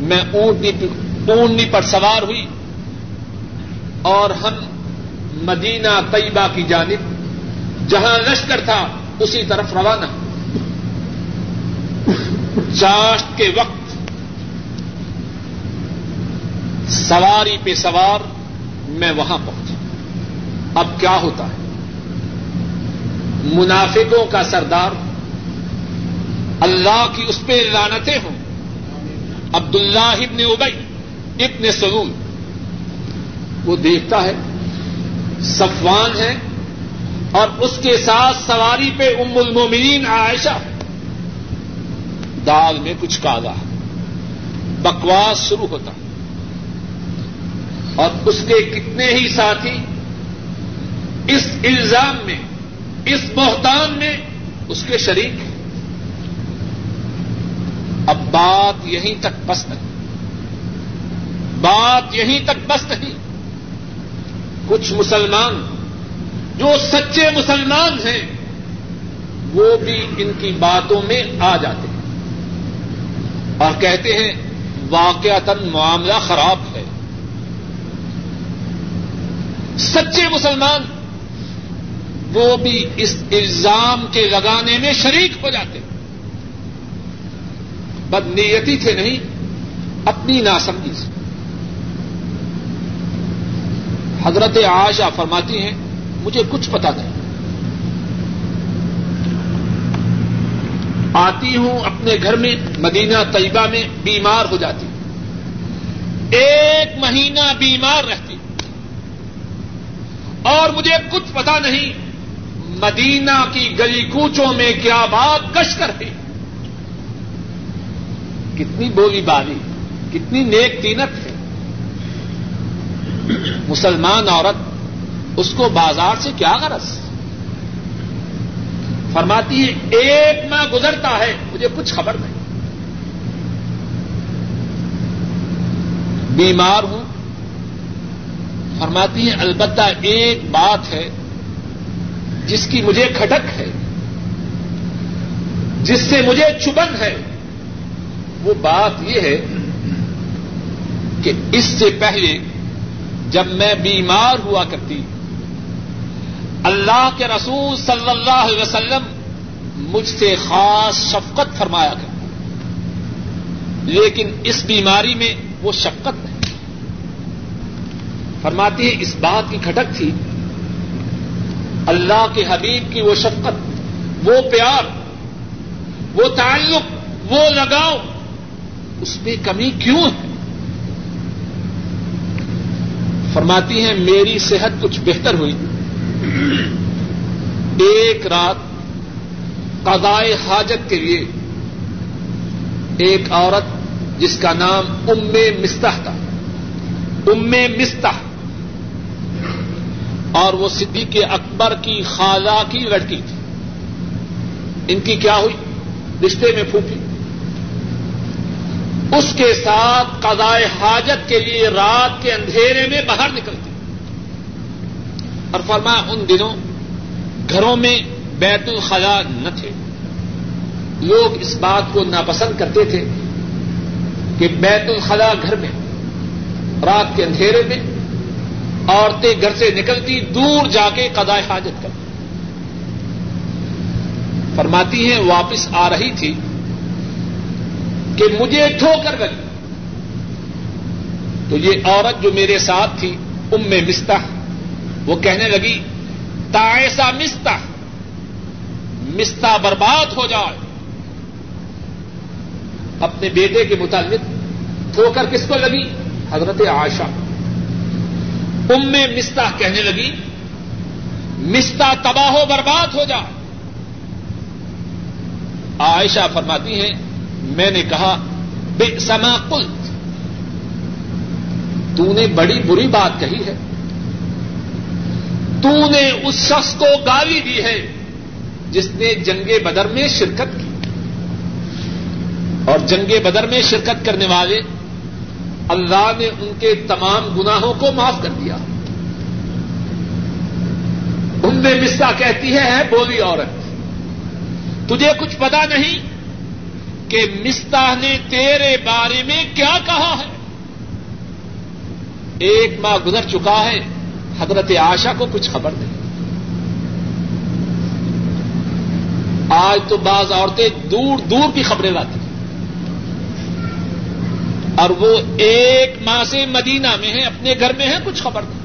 میں اونٹنی پر سوار ہوئی۔ اور ہم مدینہ طیبہ کی جانب، جہاں لشکر تھا، اسی طرف روانہ۔ چاشت کے وقت سواری پہ سوار میں وہاں پہنچا۔ اب کیا ہوتا ہے؟ منافقوں کا سردار، اللہ کی اس پہ لانتیں ہوں۔ عبد اللہ ابن ابئی ابن سلول، وہ دیکھتا ہے، صفوان ہے اور اس کے ساتھ سواری پہ ام المومنین عائشہ۔ دال میں کچھ کالا بکواس شروع ہوتا۔ ہے اور اس کے کتنے ہی ساتھی اس الزام میں، اس بہتان میں اس کے شریک ہیں۔ اب بات یہیں تک بس نہیں۔ بات یہیں تک بس نہیں۔ کچھ مسلمان جو سچے مسلمان ہیں، وہ بھی ان کی باتوں میں آ جاتے ہیں اور کہتے ہیں، واقعتاً معاملہ خراب ہے۔ سچے مسلمان وہ بھی اس الزام کے لگانے میں شریک ہو جاتے بدنیتی تھے نہیں، اپنی ناسمجھی سے۔ حضرت عائشہ فرماتی ہیں، مجھے کچھ پتا نہیں۔ آتی ہوں اپنے گھر میں، مدینہ طیبہ میں، بیمار ہو جاتی۔ ایک مہینہ بیمار رہتی۔ اور مجھے کچھ پتا نہیں مدینہ کی گلی کوچوں میں کیا بات کش کر رہی کتنی بولی باری، کتنی نیک تینت ہے۔ مسلمان عورت، اس کو بازار سے کیا غرض؟ فرماتی ہے، ایک ماہ گزرتا ہے، مجھے کچھ خبر نہیں۔ بیمار ہوں فرماتی ہے البتہ ایک بات ہے جس کی مجھے کھٹک ہے، جس سے مجھے چبن ہے، وہ بات یہ ہے کہ اس سے پہلے جب میں بیمار ہوا کرتی، اللہ کے رسول صلی اللہ علیہ وسلم مجھ سے خاص شفقت فرمایا کرتا، لیکن اس بیماری میں وہ شفقت فرماتی ہے، اس بات کی کھٹک تھی، اللہ کے حبیب کی وہ شفقت، وہ پیار، وہ تعلق، وہ لگاؤ، اس میں کمی کیوں ہے؟ فرماتی ہیں، میری صحت کچھ بہتر ہوئی۔ ایک رات قضائے حاجت کے لیے ایک عورت جس کا نام ام مستح تھا ام مستح اور وہ صدیق اکبر کی خالہ کی لڑکی تھی۔ ان کی کیا ہوئی؟ رشتے میں پھوپھی اس کے ساتھ قضائے حاجت کے لیے رات کے اندھیرے میں باہر نکلتی۔ اور فرمایا، ان دنوں گھروں میں بیت الخلا نہ تھے۔ لوگ اس بات کو ناپسند کرتے تھے کہ بیت الخلا گھر میں، رات کے اندھیرے میں عورتیں گھر سے نکلتی، دور جا کے قضاء حاجت کرتی۔ فرماتی ہیں، واپس آ رہی تھی کہ مجھے ٹھو کر گئی تو یہ عورت جو میرے ساتھ تھی، ام مستح، وہ کہنے لگی تائسا مستا مستا برباد ہو جائے اپنے بیٹے کے متعلق ٹھوکر کس کو لگی؟ حضرت آشا ام مستا کہنے لگی مستا تباہ و برباد ہو جائے عائشہ فرماتی ہیں، میں نے کہا بے سما قلت۔ تو نے بڑی بری بات کہی ہے۔ تو نے اس شخص کو گالی دی ہے، جس نے جنگ بدر میں شرکت کی۔ اور جنگ بدر میں شرکت کرنے والے اللہ نے ان کے تمام گناہوں کو معاف کر دیا۔ ان میں مسا کہتی ہے بولی عورت، تجھے کچھ پتا نہیں کہ مستا نے تیرے بارے میں کیا کہا ہے۔ ایک ماہ گزر چکا ہے، حضرت آشا کو کچھ خبر نہیں۔ آج تو بعض عورتیں دور دور کی خبریں لاتی۔ اور وہ ایک ماہ سے مدینہ میں ہیں، اپنے گھر میں ہیں، کچھ خبر نہیں۔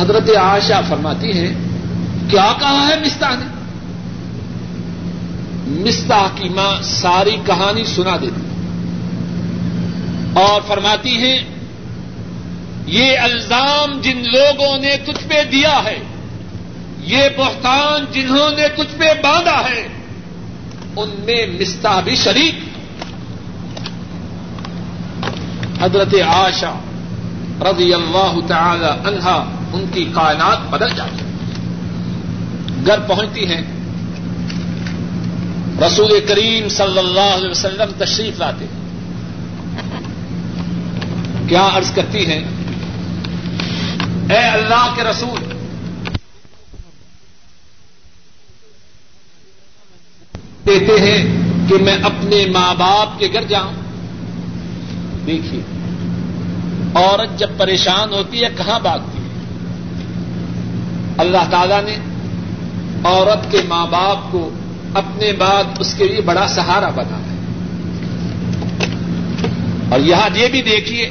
حضرت آشا فرماتی ہیں، کیا کہا ہے مستا نے؟ مستا کی ماں ساری کہانی سنا دیتی اور فرماتی ہیں، یہ الزام جن لوگوں نے تجھ پہ دیا ہے، یہ بہتان جنہوں نے تجھ پہ باندھا ہے ان میں مستا بھی شریک۔ حضرت آشا رضی اللہ تعالی عنہا ان کی کائنات بدل جاتی گھر پہنچتی ہیں۔ رسول کریم صلی اللہ علیہ وسلم تشریف لاتے ہیں۔ کیا عرض کرتی ہیں؟ اے اللہ کے رسول دیتے ہیں کہ میں اپنے ماں باپ کے گھر جاؤں۔ دیکھیے، عورت جب پریشان ہوتی ہے، کہاں بھاگتی ہے؟ اللہ تعالی نے عورت کے ماں باپ کو اپنے بعد اس کے لیے بڑا سہارا بنا ہے اور یہاں یہ بھی دیکھیے،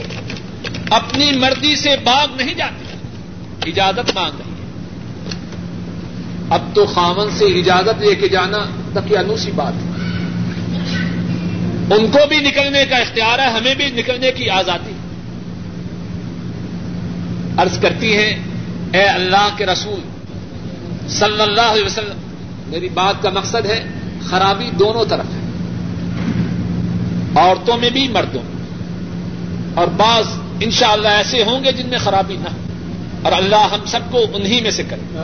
اپنی مرضی سے باغ نہیں جاتی، اجازت مانگ اب تو خامن سے اجازت لے کے جانا انوسی بات ہے۔ ان کو بھی نکلنے کا اختیار ہے، ہمیں بھی نکلنے کی آزادی۔ عرض کرتی ہیں، اے اللہ کے رسول، صلی اللہ علیہ وسلم، میری بات کا مقصد ہے خرابی دونوں طرف ہے۔ عورتوں میں بھی، مردوں میں۔ اور بعض انشاءاللہ ایسے ہوں گے جن میں خرابی نہ اور اللہ ہم سب کو انہی میں سے کرے۔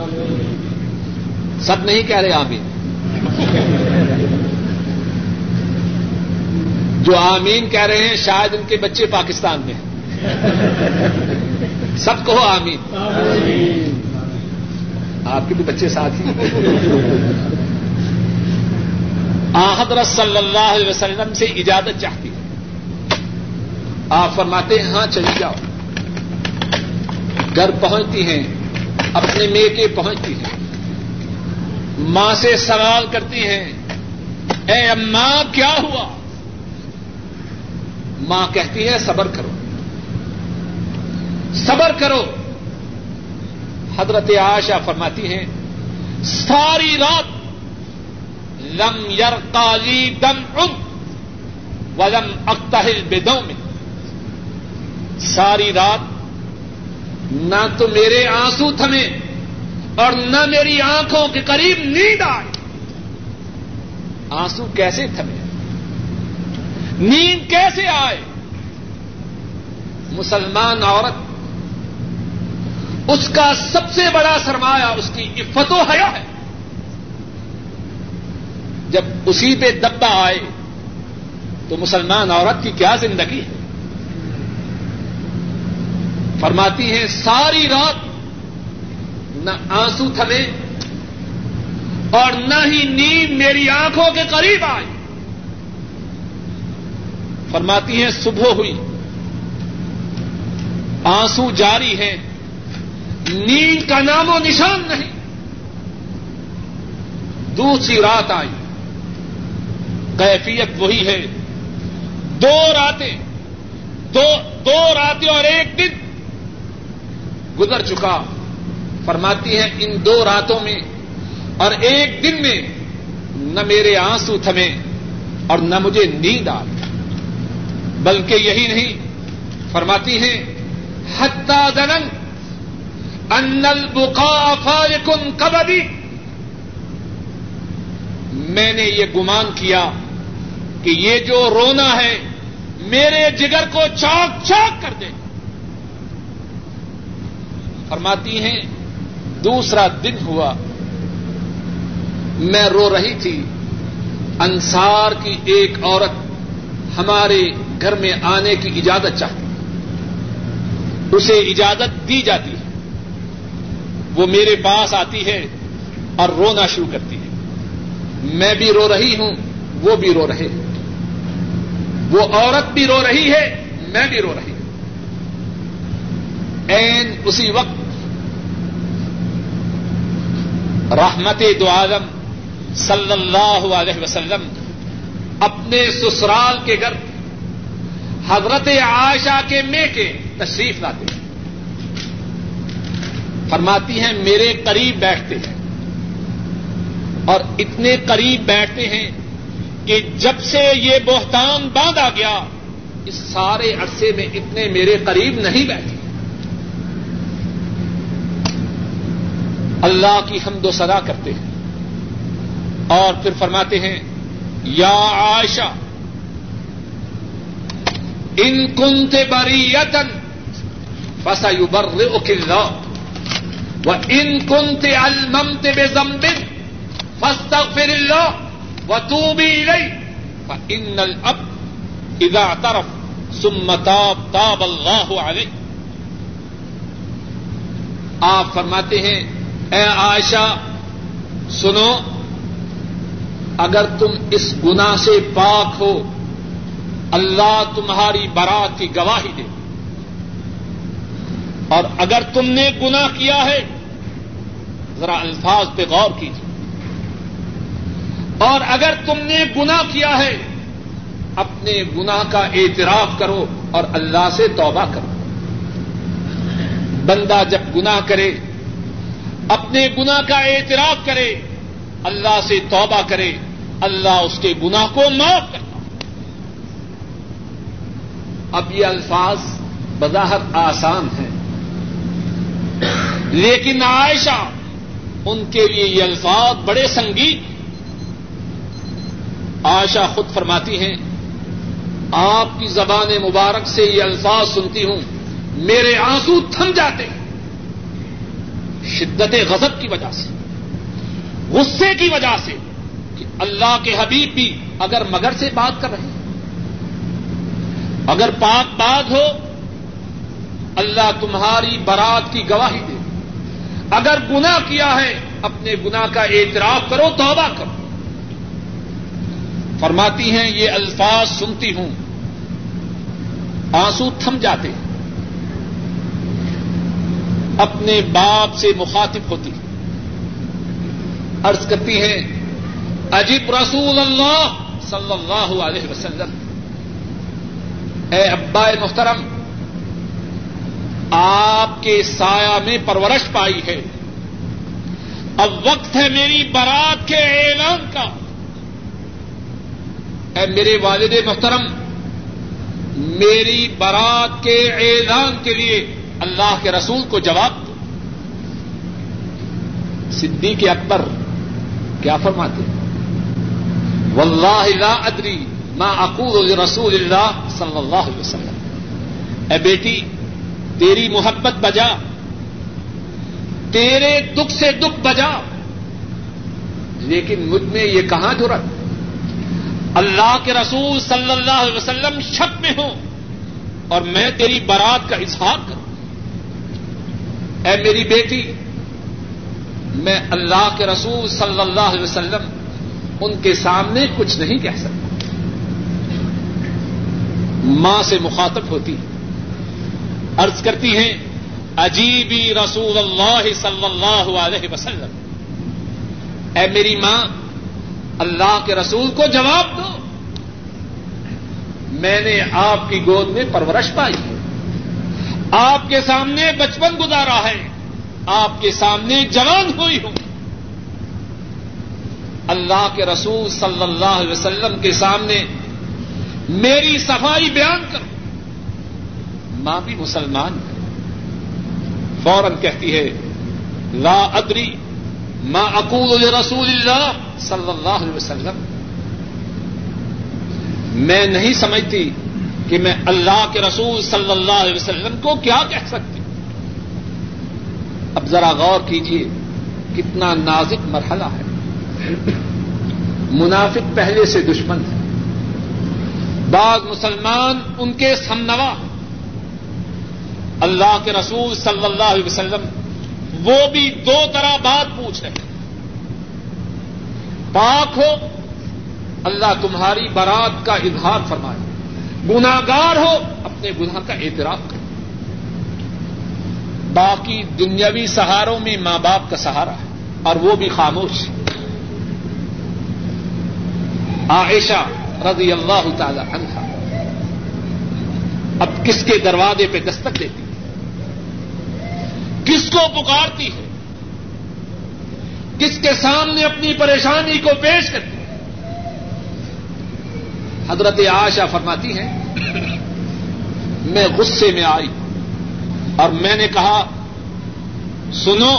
سب نہیں کہہ رہے آمین۔ جو آمین کہہ رہے ہیں، شاید ان کے بچے پاکستان میں سب کو آمین۔ آپ کے بھی بچے ساتھ ہی حضرت صلی اللہ علیہ وسلم سے اجازت چاہتی ہے آپ فرماتے ہیں ہاں چلی جاؤ۔ گھر پہنچتی ہیں، اپنے میکے پہنچتی ہیں۔ ماں سے سوال کرتی ہیں، اے اماں کیا ہوا؟ ماں کہتی ہے، صبر کرو۔ صبر کرو۔ حضرت آشا فرماتی ہیں، ساری رات لم یر کالی دم اد ولم اختہل بدوں میں ساری رات نہ تو میرے آنسو تھمے۔ اور نہ میری آنکھوں کے قریب نیند آئے۔ آنسو کیسے تھمے؟ نیند کیسے آئے؟ مسلمان عورت، اس کا سب سے بڑا سرمایہ، اس کی عفت و حیا ہے۔ جب اسی پہ دبا آئے، تو مسلمان عورت کی کیا زندگی ہے؟ فرماتی ہیں، ساری رات نہ آنسو تھمے اور نہ ہی نیند میری آنکھوں کے قریب آئی۔ فرماتی ہیں، صبح ہوئی۔ آنسو جاری ہیں۔ نیند کا نام و نشان نہیں۔ دوسری رات آئی۔ کیفیت وہی ہے۔ دو راتیں۔ دو دو راتیں اور ایک دن۔ گزر چکا۔ فرماتی ہیں، ان دو راتوں میں اور ایک دن میں نہ میرے آنسو تھمے اور نہ مجھے نیند آ بلکہ یہی نہیں، فرماتی ہیں حتہ دنگ انل بکا فارکن کبدی میں نے یہ گمان کیا کہ یہ جو رونا ہے، میرے جگر کو چاک چاک کر دے۔ فرماتی ہیں دوسرا دن ہوا۔ میں رو رہی تھی۔ انصار کی ایک عورت ہمارے گھر میں آنے کی اجازت چاہتی۔ اسے اجازت دی جاتی۔ ہے وہ میرے پاس آتی ہے اور رونا شروع کرتی ہے۔ میں بھی رو رہی ہوں، وہ بھی رو رہے۔ ہیں وہ عورت بھی رو رہی ہے، میں بھی رو رہی ہوں۔ این اسی وقت رحمت دو عالم صلی اللہ علیہ وسلم اپنے سسرال کے گھر حضرت عائشہ کے مے کے تشریف لاتے ہیں۔ فرماتی ہیں، میرے قریب بیٹھتے ہیں۔ اور اتنے قریب بیٹھتے ہیں کہ جب سے یہ بہتان باندھا گیا، اس سارے عرصے میں اتنے میرے قریب نہیں بیٹھے۔ اللہ کی حمد و سدا کرتے ہیں۔ اور پھر فرماتے ہیں، یا عائشہ، ان کنت بری یتن فسا یو بر و ان کنت الممت بے زمبن فاستغفر اللہ و تو بھی گئی ان اب ادا طرف سمتاب تاب اللہ علیہ۔ آپ فرماتے ہیں اے عائشہ، سنو، اگر تم اس گنا سے پاک ہو، اللہ تمہاری برات کی گواہی دے۔ اور اگر تم نے گنا کیا ہے، ذرا الفاظ پہ غور کیجیے اور اگر تم نے گنا کیا ہے، اپنے گنا کا اعتراف کرو اور اللہ سے توبہ کرو۔ بندہ جب گنا کرے اپنے گنا کا اعتراف کرے، اللہ سے توبہ کرے، اللہ اس کے گنا کو معاف کرتا اب یہ الفاظ بظاہر آسان ہیں۔ لیکن عائشہ، ان کے لیے یہ الفاظ بڑے سنگین آشا خود فرماتی ہیں، آپ کی زبان مبارک سے یہ الفاظ سنتی ہوں، میرے آنسو تھم جاتے ہیں۔ شدت غضب کی وجہ سے، غصے کی وجہ سے کہ اللہ کے حبیب بھی اگر مگر سے بات کر رہے ہیں۔ اگر پاک بات ہو، اللہ تمہاری برات کی گواہی دے۔ اگر گنا کیا ہے، اپنے گنا کا اعتراف کرو، توبہ کرو۔ فرماتی ہیں، یہ الفاظ سنتی ہوں، آنسو تھم جاتے ہیں۔ اپنے باپ سے مخاطب ہوتی عرض کرتی ہیں، عجیب رسول اللہ صلی اللہ علیہ وسلم، اے ابا محترم، آپ کے سایہ میں پرورش پائی ہے۔ اب وقت ہے میری بارات کے اعلان کا۔ اے میرے والد محترم، میری بارات کے اعلان کے لیے اللہ کے رسول کو جواب دو۔ صدیق اکبر کیا فرماتے واللہ لا ادری ما اقول رسول اللہ صلی اللہ علیہ وسلم۔ اے بیٹی، تیری محبت بجا۔ تیرے دکھ سے دکھ بجا۔ لیکن مجھ میں یہ کہاں ضرورت اللہ کے رسول صلی اللہ علیہ وسلم شک میں ہوں اور میں تیری برات کا اظہار کروں۔ اے میری بیٹی، میں اللہ کے رسول صلی اللہ علیہ وسلم ان کے سامنے کچھ نہیں کہہ سکتا۔ ماں سے مخاطب ہوتی عرض کرتی ہیں عجیبی رسول اللہ صلی اللہ علیہ وسلم۔ اے میری ماں، اللہ کے رسول کو جواب دو۔ میں نے آپ کی گود میں پرورش پائی۔ ہے آپ کے سامنے بچپن گزارا ہے، آپ کے سامنے جوان ہوئی ہوں۔ اللہ کے رسول صلی اللہ علیہ وسلم کے سامنے میری صفائی بیان کرو۔ ماں بھی مسلمان ہے۔ فوراً کہتی ہے، لا ادری ماں اقول رسول اللہ صلی اللہ علیہ وسلم۔ میں نہیں سمجھتی کہ میں اللہ کے رسول صلی اللہ علیہ وسلم کو کیا کہہ سکتی؟ اب ذرا غور کیجیے کتنا نازک مرحلہ ہے۔ منافق پہلے سے دشمن ہے۔ بعض مسلمان ان کے سمنوا۔ اللہ کے رسول صلی اللہ علیہ وسلم وہ بھی دو طرح بات پوچھ رہے ہیں۔ پاک ہو، اللہ تمہاری برات کا اظہار فرمائے۔ گناگار ہو، اپنے گناہ کا اعتراف کرے باقی دنیاوی سہاروں میں ماں باپ کا سہارا ہے اور وہ بھی خاموش عائشہ رضی اللہ تعالی عنہ اب کس کے دروازے پہ دستک دیتی ہے؟ کس کو پکارتی ہے؟ کس کے سامنے اپنی پریشانی کو پیش کرتی ہے؟ حضرت آشا فرماتی ہیں، میں غصے میں آئی اور میں نے کہا، سنو،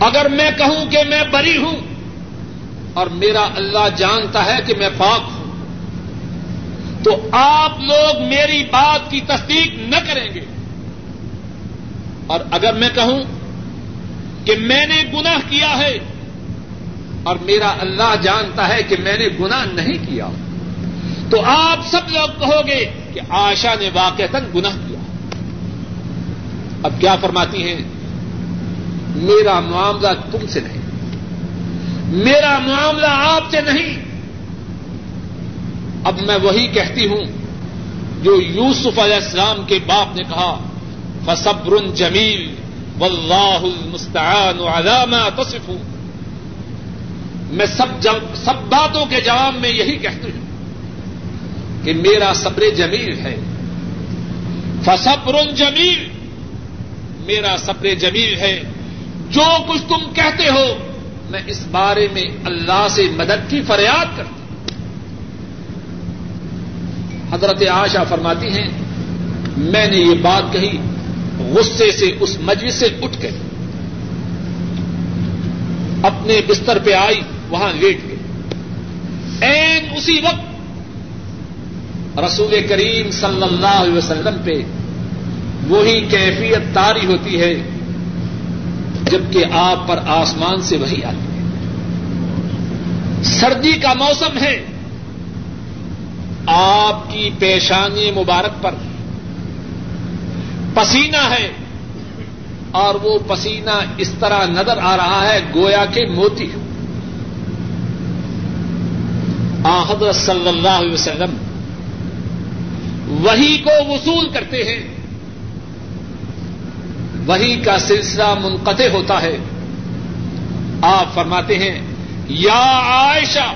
اگر میں کہوں کہ میں بری ہوں اور میرا اللہ جانتا ہے کہ میں پاک ہوں، تو آپ لوگ میری بات کی تصدیق نہ کریں گے۔ اور اگر میں کہوں کہ میں نے گناہ کیا ہے اور میرا اللہ جانتا ہے کہ میں نے گناہ نہیں کیا۔ تو آپ سب لوگ کہو گے کہ آشا نے واقع گناہ کیا۔ اب کیا فرماتی ہیں؟ میرا معاملہ تم سے نہیں۔ میرا معاملہ آپ سے نہیں۔ اب میں وہی کہتی ہوں جو یوسف علیہ السلام کے باپ نے کہا، فصبر جمیل واللہ المستعان علامہ تصف میں سب سب باتوں کے جواب میں یہی کہتی ہوں کہ میرا صبر جمیل ہے۔ فصبر جمیل۔ میرا صبر جمیل ہے۔ جو کچھ تم کہتے ہو، میں اس بارے میں اللہ سے مدد کی فریاد کرتی حضرت آشا فرماتی ہیں، میں نے یہ بات کہی، غصے سے اس مجلس سے اٹھ گئی۔ اپنے بستر پہ آئی۔ وہاں لیٹ گئی این اسی وقت رسول کریم صلی اللہ علیہ وسلم پہ وہی کیفیت تاری ہوتی ہے جبکہ آپ پر آسمان سے وہی آتی ہے۔ سردی کا موسم ہے۔ آپ کی پیشانی مبارک پر پسینہ ہے اور وہ پسینہ اس طرح نظر آ رہا ہے گویا کے موتی حضرت صلی اللہ علیہ وسلم وہی کو وصول کرتے ہیں۔ وہی کا سلسلہ منقطع ہوتا ہے۔ آپ فرماتے ہیں، یا عائشہ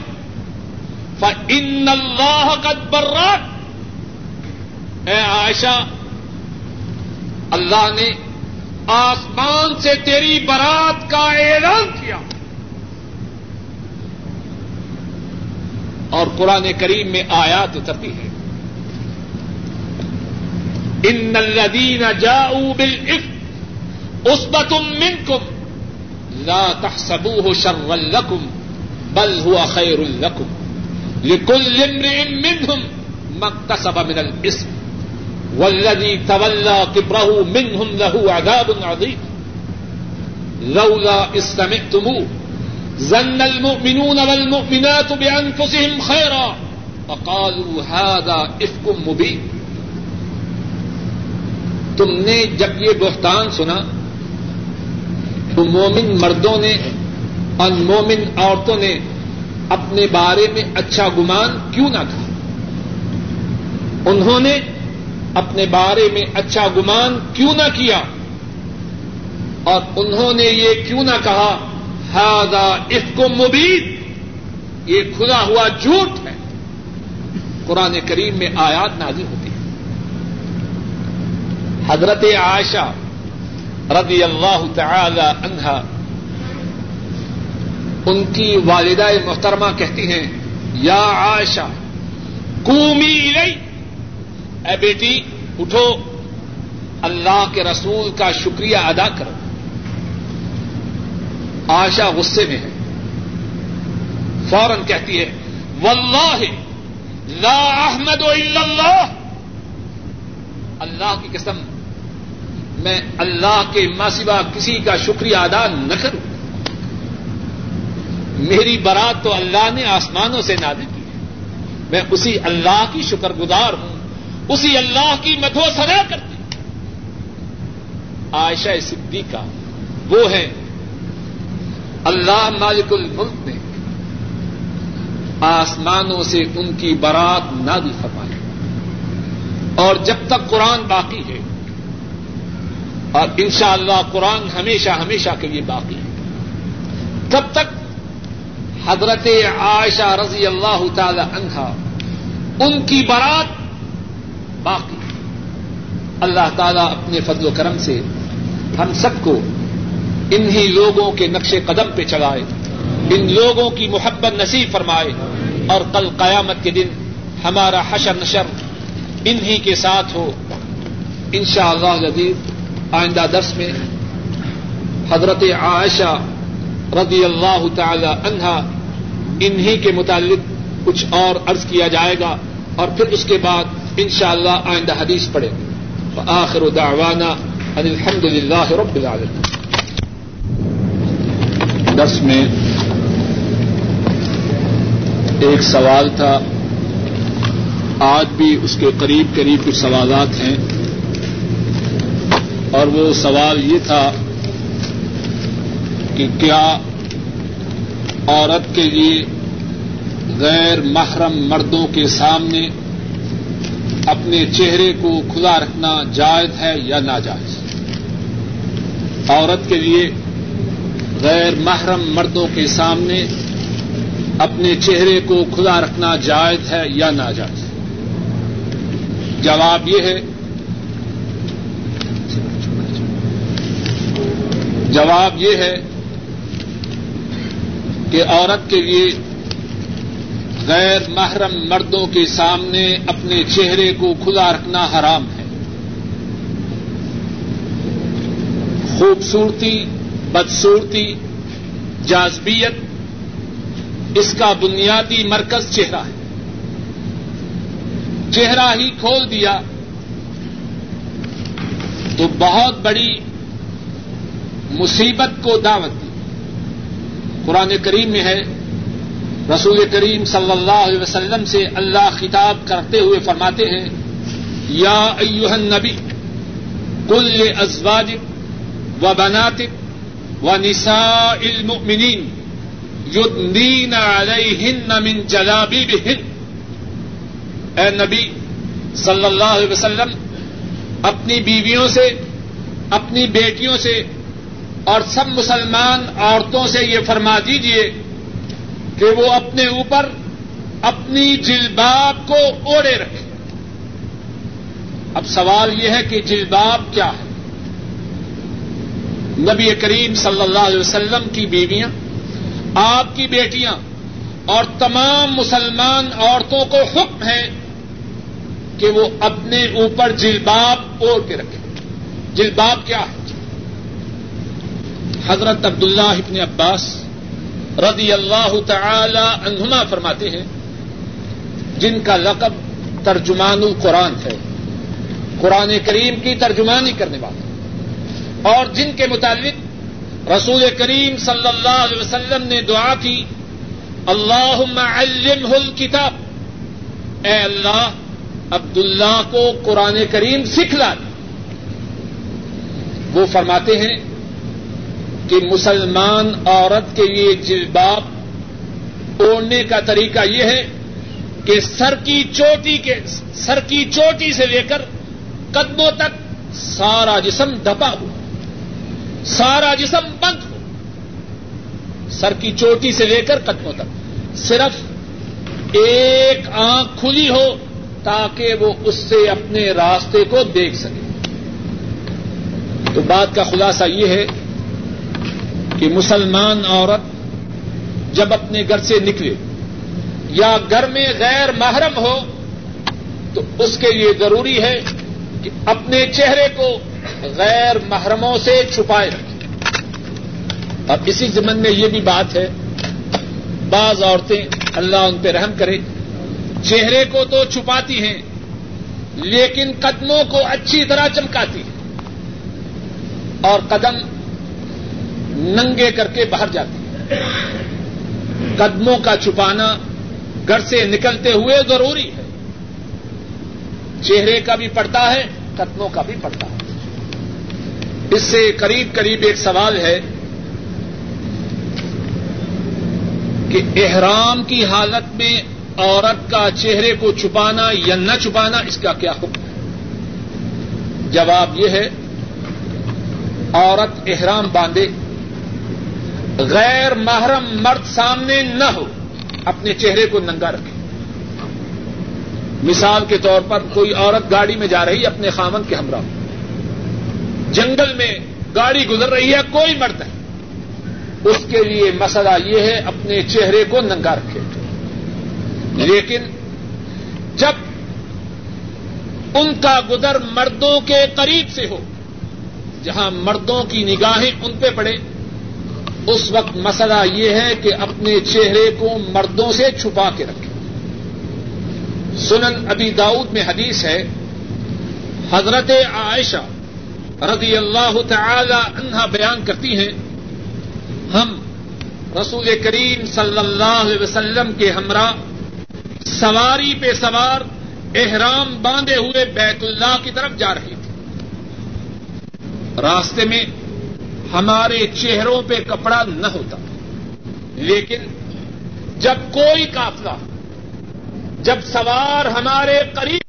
ان اللہ برات اے عائشہ، اللہ نے آسمان سے تیری برات کا اعلان کیا۔ اور قرآن کریم میں آیات اترتی ہے ان الذین جاؤوا بالعفق عصبۃ منکم لا تحسبوه شرا لكم بل هو خير لكم لكل امرئ منهم ما اكتسب من الاثم والذي تولى كبره منهم له عذاب عظيم لولا استمعتموه ظن المؤمنون والمؤمنات بأنفسهم خيرا. فقالوا هذا افق مبين. تم نے جب یہ بہتان سنا، تو مومن مردوں نے اور مومن عورتوں نے اپنے بارے میں اچھا گمان کیوں نہ تھا انہوں نے اپنے بارے میں اچھا گمان کیوں نہ کیا؟ اور انہوں نے یہ کیوں نہ کہا ہاضا اس کو مبید یہ کھلا ہوا جھوٹ ہے۔ قرآن کریم میں آیات نازی ہوتی ہے حضرت عائشہ رضی اللہ تعالی عنہا، ان کی والدہ محترمہ کہتی ہیں، یا عائشہ کومی اے بیٹی، اٹھو، اللہ کے رسول کا شکریہ ادا کرو۔ آشا غصے میں ہے۔ فوراً کہتی ہے، واللہ لا احمد اللہ. اللہ کی قسم، میں اللہ کے ماسوا کسی کا شکریہ ادا نہ کروں۔ میری برات تو اللہ نے آسمانوں سے نازل کی ہے۔ میں اسی اللہ کی شکر گزار ہوں۔ اسی اللہ کی مدھو سنا کرتی ہوں۔ عائشہ صدیقہ وہ ہے اللہ مالک الملک نے آسمانوں سے ان کی برات نادی فرمائی۔ اور جب تک قرآن باقی ہے، اور انشاءاللہ اللہ قرآن ہمیشہ ہمیشہ کے لیے باقی ہے۔ تب تک حضرت عائشہ رضی اللہ تعالی عنہا ان کی برات باقی۔ اللہ تعالیٰ اپنے فضل و کرم سے ہم سب کو انہی لوگوں کے نقش قدم پہ چلائے، ان لوگوں کی محبت نصیب فرمائے، اور کل قیامت کے دن ہمارا حشر نشر انہی کے ساتھ ہو۔ ان شاء اللہ جدید، آئندہ درس میں حضرت عائشہ رضی اللہ تعالی عنہا انہی کے متعلق کچھ اور عرض کیا جائے گا، اور پھر اس کے بعد ان شاء اللہ آئندہ حدیث پڑھیں۔ گے آخر دعوانا ان الحمد للہ رب العالمین۔ دس میں ایک سوال تھا۔ آج بھی اس کے قریب قریب کچھ سوالات ہیں۔ اور وہ سوال یہ تھا کہ کیا عورت کے لیے غیر محرم مردوں کے سامنے اپنے چہرے کو کھلا رکھنا جائز ہے یا ناجائز؟ عورت کے لیے غیر محرم مردوں کے سامنے اپنے چہرے کو کھلا رکھنا جائز ہے یا ناجائز؟ جواب یہ ہے، جواب یہ ہے کہ عورت کے لیے غیر محرم مردوں کے سامنے اپنے چہرے کو کھلا رکھنا حرام ہے۔ خوبصورتی بدصورتی، جازبیت، اس کا بنیادی مرکز چہرہ ہے۔ چہرہ ہی کھول دیا تو بہت بڑی مصیبت کو دعوت دی۔ قرآن کریم میں ہے، رسول کریم صلی اللہ علیہ وسلم سے اللہ خطاب کرتے ہوئے فرماتے ہیں، یا ایوہ النبی کل ازواجک و بناتک و نساء المؤمنین یدنین علیہن من جلابیبہن اے نبی صلی اللہ علیہ وسلم، اپنی بیویوں سے، اپنی بیٹیوں سے اور سب مسلمان عورتوں سے یہ فرما دیجیے کہ وہ اپنے اوپر اپنی جلباب کو اوڑے رکھے اب سوال یہ ہے کہ جلباب کیا ہے؟ نبی کریم صلی اللہ علیہ وسلم کی بیویاں، آپ کی بیٹیاں اور تمام مسلمان عورتوں کو حکم ہے کہ وہ اپنے اوپر جلباب اوڑھ کے رکھیں۔ جلباب کیا ہے؟ حضرت عبداللہ ابن عباس رضی اللہ تعالی عنہما فرماتے ہیں، جن کا لقب ترجمان القرآن ہے۔ قرآن کریم کی ترجمانی کرنے والے۔ اور جن کے متعلق رسول کریم صلی اللہ علیہ وسلم نے دعا کی اللہ علمہ الکتاب۔ اے اللہ عبد اللہ کو قرآن کریم سکھلا وہ فرماتے ہیں کہ مسلمان عورت کے لیے جلباب اوڑھنے کا طریقہ یہ ہے کہ سر کی چوٹی کے، سر کی چوٹی سے لے کر قدموں تک سارا جسم دبا ہو۔ سارا جسم بند ہو۔ سر کی چوٹی سے لے کر قدموں تک۔ صرف ایک آنکھ کھلی ہو تاکہ وہ اس سے اپنے راستے کو دیکھ سکے۔ تو بات کا خلاصہ یہ ہے کہ مسلمان عورت جب اپنے گھر سے نکلے یا گھر میں غیر محرم ہو تو اس کے لیے ضروری ہے کہ اپنے چہرے کو غیر محرموں سے چھپائے رکھے۔ اور اسی زمن میں یہ بھی بات ہے، بعض عورتیں اللہ ان پہ رحم کرے، چہرے کو تو چھپاتی ہیں، لیکن قدموں کو اچھی طرح چمکاتی ہیں۔ اور قدم ننگے کر کے باہر جاتی ہیں۔ قدموں کا چھپانا گھر سے نکلتے ہوئے ضروری ہے۔ چہرے کا بھی پڑتا ہے، قدموں کا بھی پڑتا ہے۔ اس سے قریب قریب ایک سوال ہے کہ احرام کی حالت میں عورت کا چہرے کو چھپانا یا نہ چھپانا اس کا کیا حکم ہے؟ جواب یہ ہے، عورت احرام باندھے، غیر محرم مرد سامنے نہ ہو، اپنے چہرے کو ننگا رکھے۔ مثال کے طور پر کوئی عورت گاڑی میں جا رہی، اپنے خامن کے ہمراہ۔ جنگل میں گاڑی گزر رہی ہے، کوئی مرد ہے اس کے لیے مسئلہ یہ ہے، اپنے چہرے کو ننگا رکھے۔ لیکن جب ان کا گزر مردوں کے قریب سے ہو، جہاں مردوں کی نگاہیں ان پہ پڑے، اس وقت مسئلہ یہ ہے کہ اپنے چہرے کو مردوں سے چھپا کے رکھے۔ سنن ابی داؤد میں حدیث ہے، حضرت عائشہ رضی اللہ تعالی عنہا بیان کرتی ہیں، ہم رسول کریم صلی اللہ علیہ وسلم کے ہمراہ سواری پہ سوار احرام باندھے ہوئے بیت اللہ کی طرف جا رہی تھی راستے میں ہمارے چہروں پہ کپڑا نہ ہوتا، لیکن جب کوئی قافلہ، جب سوار ہمارے قریب